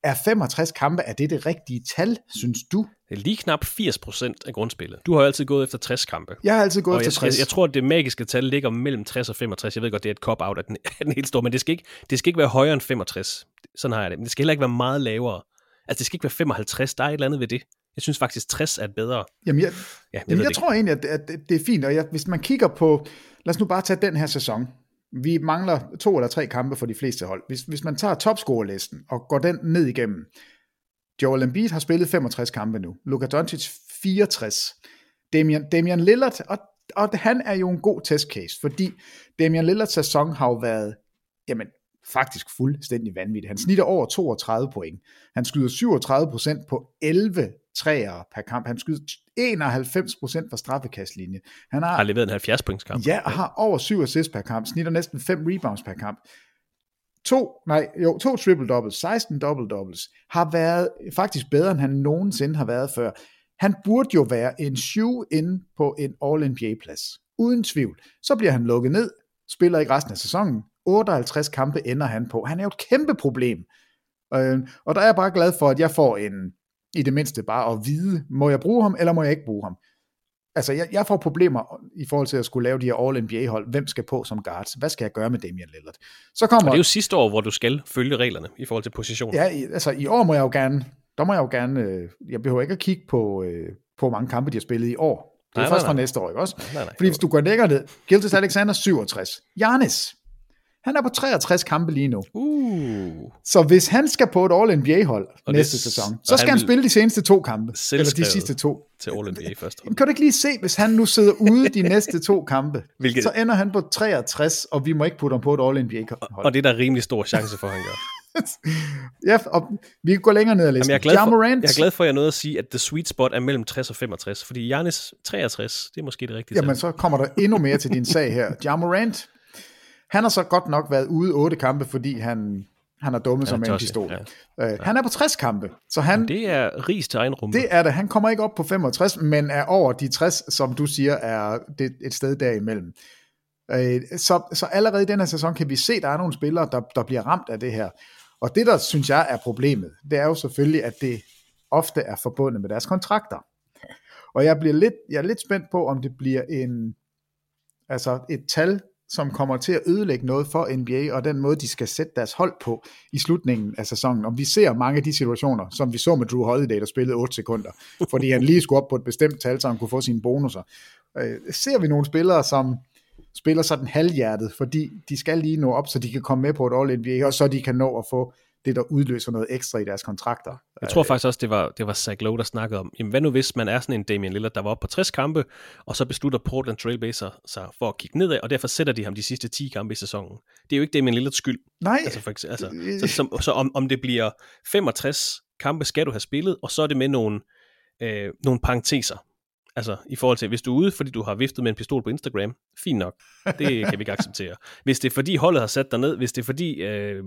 Er 65 kampe, er det det rigtige tal, synes du? Det er lige knap 80% af grundspillet. Du har jo altid gået efter 60 kampe. Jeg har altid gået og efter 60. Jeg, jeg tror, at det magiske tal ligger mellem 60 og 65. Jeg ved godt, det er et cop-out af den, af den helt store, men det skal, ikke, det skal ikke være højere end 65. Sådan har jeg det. Men det skal heller ikke være meget lavere. Altså, det skal ikke være 55. Der er et eller andet ved det. Jeg synes faktisk, 60 er bedre. Jamen, jeg, ja, jeg, jeg tror egentlig, at, at det er fint. Og jeg, hvis man kigger på, lad os nu bare tage den her sæson. Vi mangler to eller tre kampe for de fleste hold. Hvis, hvis man tager topscorerlisten og går den ned igennem, Joel Embiid har spillet 65 kampe nu. Luka Doncic 64. Damian, Damian Lillard, og, og han er jo en god testcase, fordi Damian Lillards sæson har jo været, jamen, faktisk fuldstændig vanvittig. Han snitter over 32 point. Han skyder 37% på 11 træer per kamp. Han skyder 91 procent fra straffekastlinje. Han har, har leveret en 70 points kamp. Ja, og har over 7 assists per kamp. Snitter næsten 5 rebounds per kamp to, nej, jo, to triple doubles, 16 double doubles, har været faktisk bedre, end han nogensinde har været før. Han burde jo være en shoe in på en All-NBA-plads. Uden tvivl. Så bliver han lukket ned, spiller ikke resten af sæsonen. 58 kampe ender han på. Han er jo et kæmpe problem. Øh, og der er jeg bare glad for, at jeg får en, i det mindste bare at vide, må jeg bruge ham, eller må jeg ikke bruge ham altså jeg, jeg får problemer i forhold til at skulle lave de her All-NBA-hold. Hvem skal på som guards? Hvad skal jeg gøre med Damian Lillard? Så kommer, og det er jo sidste år, hvor du skal følge reglerne i forhold til position. Ja, altså i år må jeg jo gerne, der må jeg jo gerne, øh, jeg behøver ikke at kigge på, øh, på mange kampe, de har spillet i år. Det er nej, først nej, nej. fra næste år, ikke også? Nej, nej. Fordi hvis du går længere ned, Gildas Alexander 67, Janis Han er på 63 kampe lige nu. Uh. Så hvis han skal på et All-NBA-hold Og næste det- sæson, og så skal han han, spille de seneste to kampe. Eller de sidste to. Til All-NBA først. Jamen, kan du ikke lige se, hvis han nu sidder ude de næste to kampe, Hvilket- så ender han på 63, og vi må ikke putte ham på et All-NBA-hold. Og det er der rimelig stor chance for, at han gør. Ja, og vi kan gå længere ned ad Jamen, listen. jeg, er glad for, jeg er glad for, at jeg nåede at sige, at the sweet spot er mellem 60 og 65, fordi Giannis 63, det er måske det rigtige Jamen, tal. så kommer der endnu mere til din sag her. Ja Morant, han har så godt nok været ude otte kampe, fordi han, han er med en tosset, pistol. Ja. Øh, han er på 60 kampe, så han, Det er ris til egen rumpe. det er det. Han kommer ikke op på 65, men er over de 60, som du siger, er det et sted derimellem. Øh, så, så allerede i den her sæson kan vi se, at der er nogle spillere, der, der bliver ramt af det her. Og det, der synes jeg er problemet, det er jo selvfølgelig, at det ofte er forbundet med deres kontrakter. Og jeg bliver lidt, jeg er lidt spændt på, om det bliver en, altså et tal, som kommer til at ødelægge noget for NBA, og den måde, de skal sætte deres hold på i slutningen af sæsonen. Og vi ser mange af de situationer, som vi så med Drew Holiday, der spillede 8 sekunder, fordi han lige skulle op på et bestemt tal, så han kunne få sine bonusser. Øh, ser vi nogle spillere, som spiller sådan halvhjertet, fordi de skal lige nå op, så de kan komme med på et All-NBA, og så de kan nå at få det, der udløser noget ekstra i deres kontrakter. Jeg tror faktisk også, det var, det var Zach Lowe, der snakkede om, jamen hvad nu hvis man er sådan en Damian Lillard, der var oppe på 60 kampe, og så beslutter Portland Trailblazer sig for at kigge nedad, og derfor sætter de ham de sidste 10 kampe i sæsonen. Det er jo ikke Damian Lillards skyld. Nej. Altså, for eksempel, altså, så, så, så om, om det bliver 65 kampe, skal du have spillet, og så er det med nogle, øh, nogle parenteser. Altså i forhold til, hvis du er ude, fordi du har viftet med en pistol på Instagram, fint nok. Det kan vi ikke acceptere. Hvis det er fordi holdet har sat dig ned, hvis det er fordi, øh,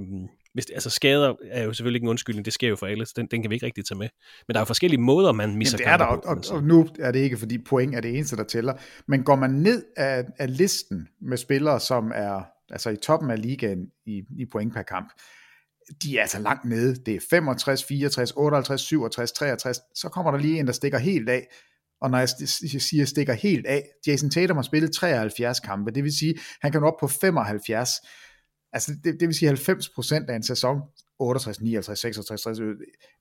hvis det, altså skader er jo selvfølgelig ikke en undskyldning, det sker jo for alle, så den, den kan vi ikke rigtig tage med. Men der er jo forskellige måder, man misser Jamen, det er der, og, og, og nu er det ikke, fordi point er det eneste, der tæller. Men går man ned af, af listen med spillere, som er altså i toppen af ligaen i, i point per kamp, de er altså langt nede. Det er 65, 64, 58, 67, 63. Så kommer der lige en, der stikker helt af. Og når jeg siger stikker helt af, Jason Tatum har spillet 73 kampe, det vil sige, han kan nå op på 75. Altså det, det vil sige 90% af en sæson, 68, 59, 66, 66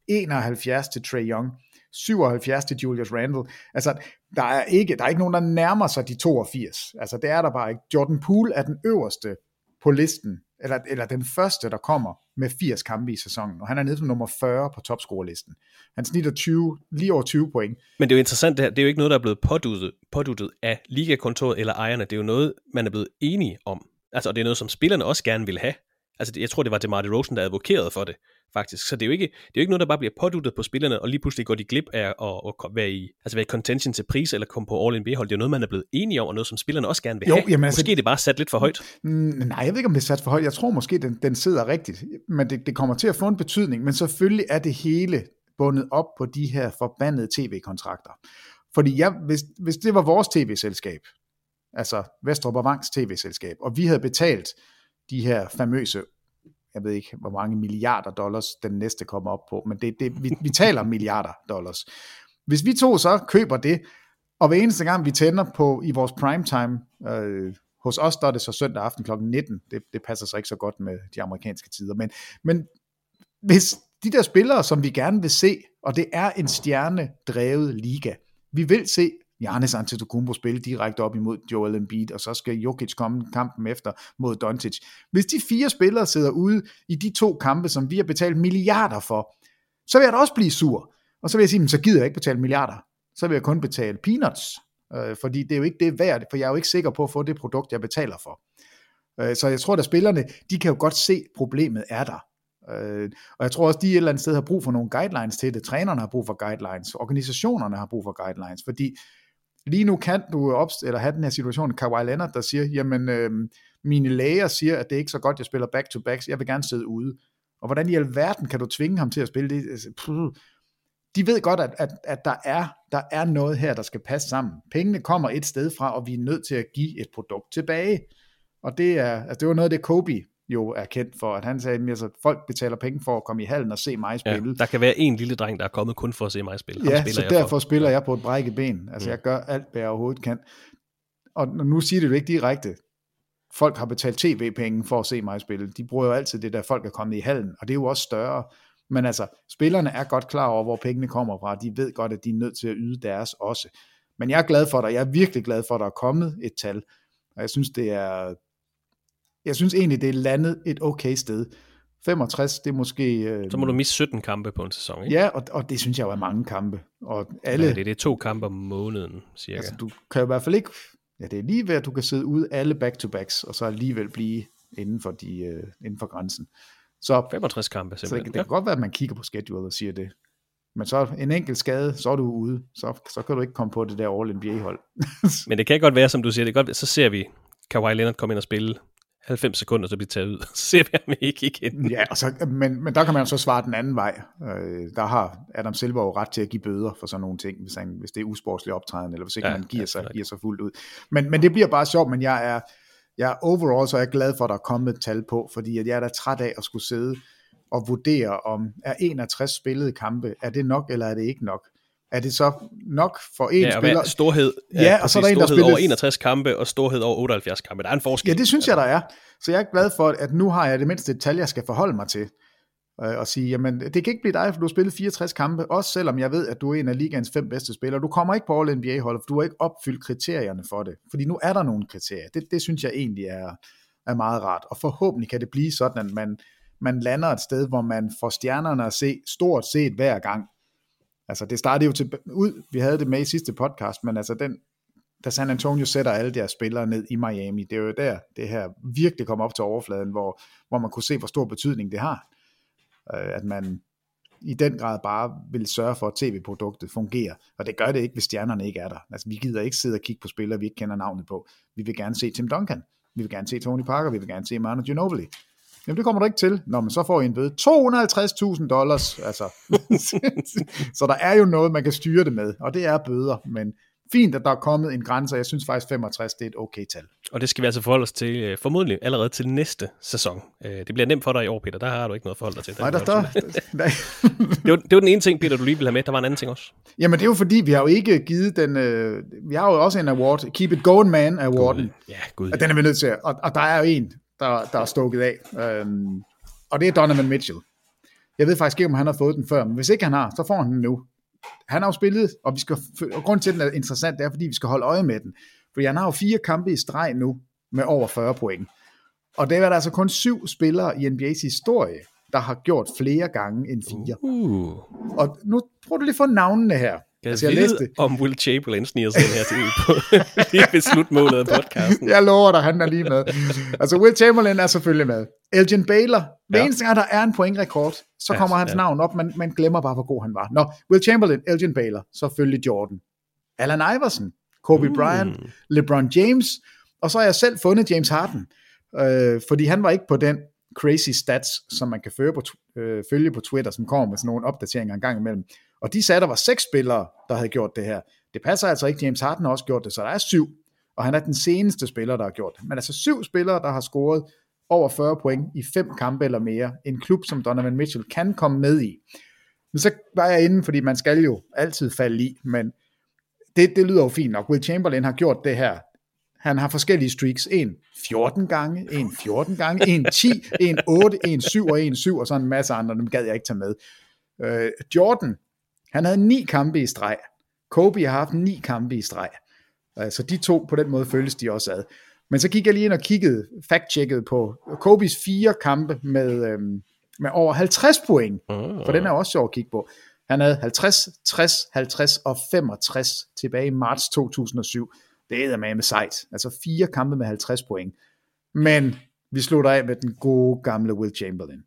71 til Trey Young, 77 til Julius Randle. Altså, der er ikke, der er ikke nogen, der nærmer sig de 82. Altså, det er der bare ikke. Jordan Poole er den øverste på listen, eller, eller den første, der kommer med 80 kampe i sæsonen, og han er nede som nummer 40 på topscorelisten. Han snitter 20, lige over 20 point. Men det er jo interessant, det, her. det er jo ikke noget, der er blevet påduttet, påduttet af ligakontoret eller ejerne. Det er jo noget, man er blevet enige om. Altså, og det er noget, som spillerne også gerne vil have. Altså, det- jeg tror, det var DeMar DeRozan, der advokerede for det, faktisk. Så det er jo ikke, det er jo ikke noget, der bare bliver påduttet på spillerne, og lige pludselig går de glip af at, at, at være, i, altså være i contention til pris, eller komme på All-NBA-hold. Det er noget, man er blevet enige om, og noget, som spillerne også gerne vil Jo, have. jamen altså- Måske er det bare sat lidt for højt. Mm, nej, jeg ved ikke, om det er sat for højt. Jeg tror måske, den, den sidder rigtigt. Men det, det kommer til at få en betydning. Men selvfølgelig er det hele bundet op på de her forbandede tv-kontrakter. Fordi jeg, hvis, hvis det var vores tv-selskab, altså Vestrup og Vangs tv-selskab, og vi havde betalt de her famøse, jeg ved ikke, hvor mange milliarder dollars den næste kommer op på, men det, det, vi, vi taler milliarder dollars. Hvis vi to så køber det, og hver eneste gang vi tænder på i vores primetime, øh, hos os der er det så søndag aften kl. 19, det, det passer så ikke så godt med de amerikanske tider, men, men hvis de der spillere, som vi gerne vil se, og det er en stjernedrevet liga, vi vil se Giannis Antetokounmpo spille direkte op imod Joel Embiid, og så skal Jokic komme kampen efter mod Doncic. Hvis de fire spillere sidder ude i de to kampe, som vi har betalt milliarder for, så vil jeg da også blive sur. Og så vil jeg sige, "Men så gider jeg ikke betale milliarder. Så vil jeg kun betale peanuts. Øh, fordi det er jo ikke det værd, for jeg er jo ikke sikker på at få det produkt, jeg betaler for. Øh, så jeg tror, at spillerne, de kan jo godt se, at problemet er der. Øh, og jeg tror også, de et eller andet sted har brug for nogle guidelines til det. Trænerne har brug for guidelines. Organisationerne har brug for guidelines. Fordi lige nu kan du opst- eller have den her situation, Kawhi Leonard, der siger, jamen øh, mine læger siger, at det er ikke så godt, jeg spiller back-to-backs, jeg vil gerne sidde ude. Og hvordan i alverden kan du tvinge ham til at spille det? Altså, De ved godt, at, at, at der, er, der er noget her, der skal passe sammen. Pengene kommer et sted fra, og vi er nødt til at give et produkt tilbage. Og det, er, altså det var noget af det, Kobe jo er kendt for, at han sagde, at altså, folk betaler penge for at komme i hallen og se mig Ja, spille. der kan være en lille dreng, der er kommet kun for at se mig spille. Ham Ja, spiller så derfor for. spiller jeg på et brækket ben. Altså, Mm. jeg gør alt, hvad jeg overhovedet kan. Og nu siger det jo ikke direkte. Folk har betalt tv-penge for at se mig spille. De bruger jo altid det der, folk er kommet i hallen, og det er jo også større. Men altså, spillerne er godt klar over, hvor pengene kommer fra. De ved godt, at de er nødt til at yde deres også. Men jeg er glad for dig. Jeg er virkelig glad for, at der er kommet et tal. Og jeg synes, det er, jeg synes egentlig, det er landet et okay sted. 65, det er måske... Øh, Så må du miste 17 kampe på en sæson, ikke? Ja, og, og det synes jeg jo er mange kampe. Og alle, Ja, det, er- det er to kampe om måneden, cirka. altså, du kan jo i hvert fald ikke... Ja, det er lige ved, at du kan sidde ud alle back-to-backs, og så alligevel blive inden for, de, øh, inden for grænsen. Så, 65 kampe, så det, simpelthen. det kan godt være, at man kigger på schedule og siger det. Men så en enkelt skade, så er du ude. Så, så kan du ikke komme på det der All-NBA-hold. Men det kan godt være, som du siger, det kan godt, så ser vi Kawhi Leonard komme ind og spille 90 sekunder, så bliver taget ud. Så ser vi ham ikke igen. Ja, og så, men, men der kan man så svare den anden vej. Øh, der har Adam Silver jo ret til at give bøder for sådan nogle ting, hvis, han, hvis det er usportslig optræden, eller hvis ikke Ja, man giver, ja, sig, giver sig fuldt ud. Men, men det bliver bare sjovt, men jeg er, jeg er overall, så er jeg glad for, at der er kommet et tal på, fordi at jeg er da træt af at skulle sidde og vurdere, om er 61 spillede kampe, er det nok, eller er det ikke nok? Er det så nok for en Ja, spiller? storhed, Ja, og så er der en, der spiller- over 61 kampe, og storhed over 78 kampe. Der er en forskel. Ja, det synes jeg, der er. Så jeg er glad for, at nu har jeg det mindste et tal, jeg skal forholde mig til. Øh, Og sige, jamen, det kan ikke blive dig, for du har spillet 64 kampe, også selvom jeg ved, at du er en af ligaens fem bedste spillere. Du kommer ikke på All NBA-holdet, for du har ikke opfyldt kriterierne for det. Fordi nu er der nogle kriterier. Det, det synes jeg egentlig er, er meget rart. Og forhåbentlig kan det blive sådan, at man, man lander et sted, hvor man får stjernerne at se stort set hver gang. Altså, det startede jo til, ud, vi havde det med i sidste podcast, men altså den, da San Antonio sætter alle deres spillere ned i Miami, det er jo der, det her virkelig kom op til overfladen, hvor, hvor man kunne se, hvor stor betydning det har. Øh, at man i den grad bare vil sørge for, at tv-produktet fungerer. Og det gør det ikke, hvis stjernerne ikke er der. Altså, vi gider ikke sidde og kigge på spillere, vi ikke kender navnet på. Vi vil gerne se Tim Duncan. Vi vil gerne se Tony Parker. Vi vil gerne se Manu Ginobili. Jamen, det kommer du ikke til. Nå, men så får I en bøde. 250.000 dollars. Altså. så der er jo noget, man kan styre det med, og det er bøder. Men fint, at der er kommet en grænse, og jeg synes faktisk 65, det er et okay tal. Og det skal vi altså forholde os til øh, formodentlig allerede til næste sæson. Øh, det bliver nemt for dig i år, Peter. Der har du ikke noget forhold dig til. Nej, der, Der- der, det, var, det var den ene ting, Peter, du lige ville have med. Der var en anden ting også. Jamen det er jo fordi, vi har jo ikke givet den, øh, vi har jo også en award, Keep It Going Man Awarden, Ja, gud. og den er vi nødt til, at- og, og der er jo en, der, der er stukket af, øhm, og det er Donovan Mitchell. Jeg ved faktisk ikke, om han har fået den før, men hvis ikke han har, så får han den nu. Han har jo spillet, og, vi skal, og grund til, at den er interessant, det er, fordi vi skal holde øje med den. Fordi han har jo fire kampe i streg nu, med over 40 point. Og det er der altså kun syv spillere i NBA's historie, der har gjort flere gange end fire. Uh. Og nu prøv du lige at få navnene her. Kan Altså, jeg jeg vide, læste, om Will Chamberlain sniger sig her til på lige ved slutmålet af podcasten. jeg lover dig, han er lige med. Altså, Will Chamberlain er selvfølgelig med. Elgin Baylor, hver Ja. eneste gang, der er en pointrekord, så Ja, kommer hans ja. navn op, men man glemmer bare, hvor god han var. Nå, Will Chamberlain, Elgin Baylor, selvfølgelig Jordan. Allen Iverson, Kobe Mm. Bryant, LeBron James, og så har jeg selv fundet James Harden, øh, fordi han var ikke på den crazy stats, som man kan føre på, øh, følge på Twitter, som kommer med sådan nogle opdateringer en gang imellem. Og de sagde, at der var seks spillere, der havde gjort det her. Det passer altså ikke, James Harden har også gjort det, så der er syv. Og han er den seneste spiller, der har gjort det. Men altså syv spillere, der har scoret over 40 point i fem kampe eller mere. En klub, som Donovan Mitchell kan komme med i. Men så var jeg inde, fordi man skal jo altid falde i, men det, det lyder jo fint nok. Will Chamberlain har gjort det her. Han har forskellige streaks. En 14 gange, en 14 gange, en 10, en 8, en 7 og en 7, og så en masse andre. Dem gad jeg ikke tage med. Øh, Jordan, han havde ni kampe i streg. Kobe har haft ni kampe i streg. Så de to, på den måde følges de også ad. Men så gik jeg lige ind og kiggede, fact-checkede på Kobes fire kampe med, øhm, med over 50 point. For den er også sjov at kigge på. Han havde 50, 60, 50 og 65 tilbage i marts 2007. Det er med med sejt. Altså fire kampe med 50 point. Men vi slutter af med den gode gamle Will Chamberlain.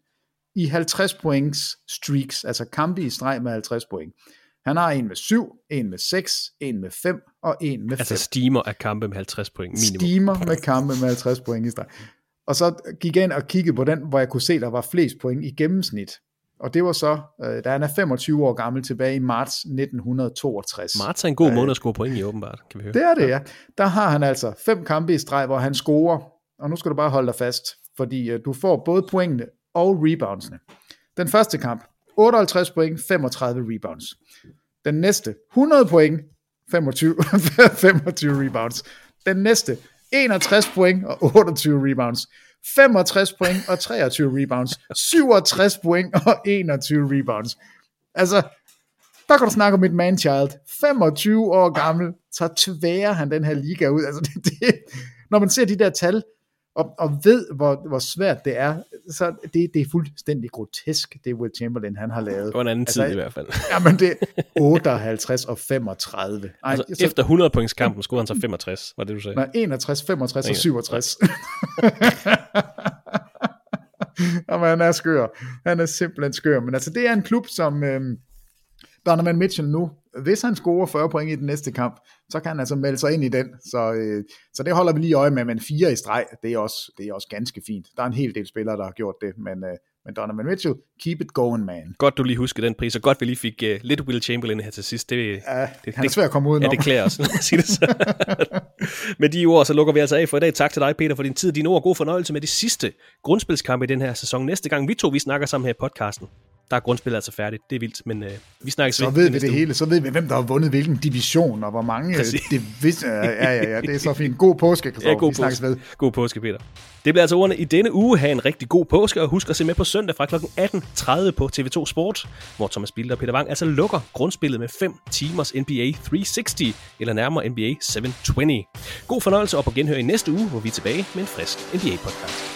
I 50 points streaks, altså kampe i streg med 50 point. Han har en med 7, en med 6, en med 5 og en med 5. Altså steamer af kampe med 50 point minimum. Steamer med kampe med 50 point i streg. Og så gik jeg ind og kiggede på den, hvor jeg kunne se, der var flest point i gennemsnit. Og det var så, øh, da han er 25 år gammel, tilbage i marts 1962. Marts er en god måned at score point i, åbenbart, kan vi høre. Det er det, ja. Der har han altså fem kampe i streg, hvor han scorer, og nu skal du bare holde dig fast, fordi øh, du får både pointene og reboundsene. Den første kamp, 58 point, 35 rebounds. Den næste, 100 point, 25, 25 rebounds. Den næste, 61 point og 28 rebounds. 65 point og 23 rebounds. 67 point og 21 rebounds. Altså, der kan du snakke om et manchild. 25 år gammel, så tværer han den her liga ud. Altså, det, det, når man ser de der tal, og, og ved, hvor, hvor svært det er, så det, det er fuldstændig grotesk, det Will Chamberlain, han har lavet. Det var en anden altså, tid i hvert fald. Jamen, det er 58 og 35. Ej, altså, så, efter 100 points kampen skulle han så 65, var det du sagde? Nej, 61, 65 og 67. Jamen, han er skør. Han er simpelthen skør. Men altså, det er en klub, som øh, Donovan Mitchell nu, hvis han scorer 40 point i den næste kamp, så kan han altså melde sig ind i den. Så, øh, så det holder vi lige øje med, men fire i streg, det er, også, det er også ganske fint. Der er en hel del spillere, der har gjort det, men, øh, men Donovan Mitchell, keep it going, man. Godt, du lige husker den pris, og godt, vi lige fik uh, lidt Will Chamberlain her til sidst. Det, ja, det, han er svært at komme ud Ja, det klæder os. sige det så. med de ord, så lukker vi altså af for i dag. Tak til dig, Peter, for din tid dine ord. God fornøjelse med de sidste grundspilskampe i den her sæson. Næste gang vi to, vi snakker sammen her i podcasten, der er grundspillet altså færdigt. Det er vildt, men øh, vi snakker Så ved vi det hele. Så ved vi, hvem der har vundet hvilken division, og hvor mange... Det, vis, ja, ja, ja, det er så fint. God påske, Ja, god vi påske. ved. God påske, Peter. Det bliver altså ordene i denne uge. Ha' en rigtig god påske, og husk at se med på søndag fra kl. 18.30 på TV2 Sport, hvor Thomas Bilder og Peter Wang altså lukker grundspillet med 5 timers NBA 360, eller nærmere NBA 720. God fornøjelse, og på genhør i næste uge, hvor vi er tilbage med en frisk NBA-podcast.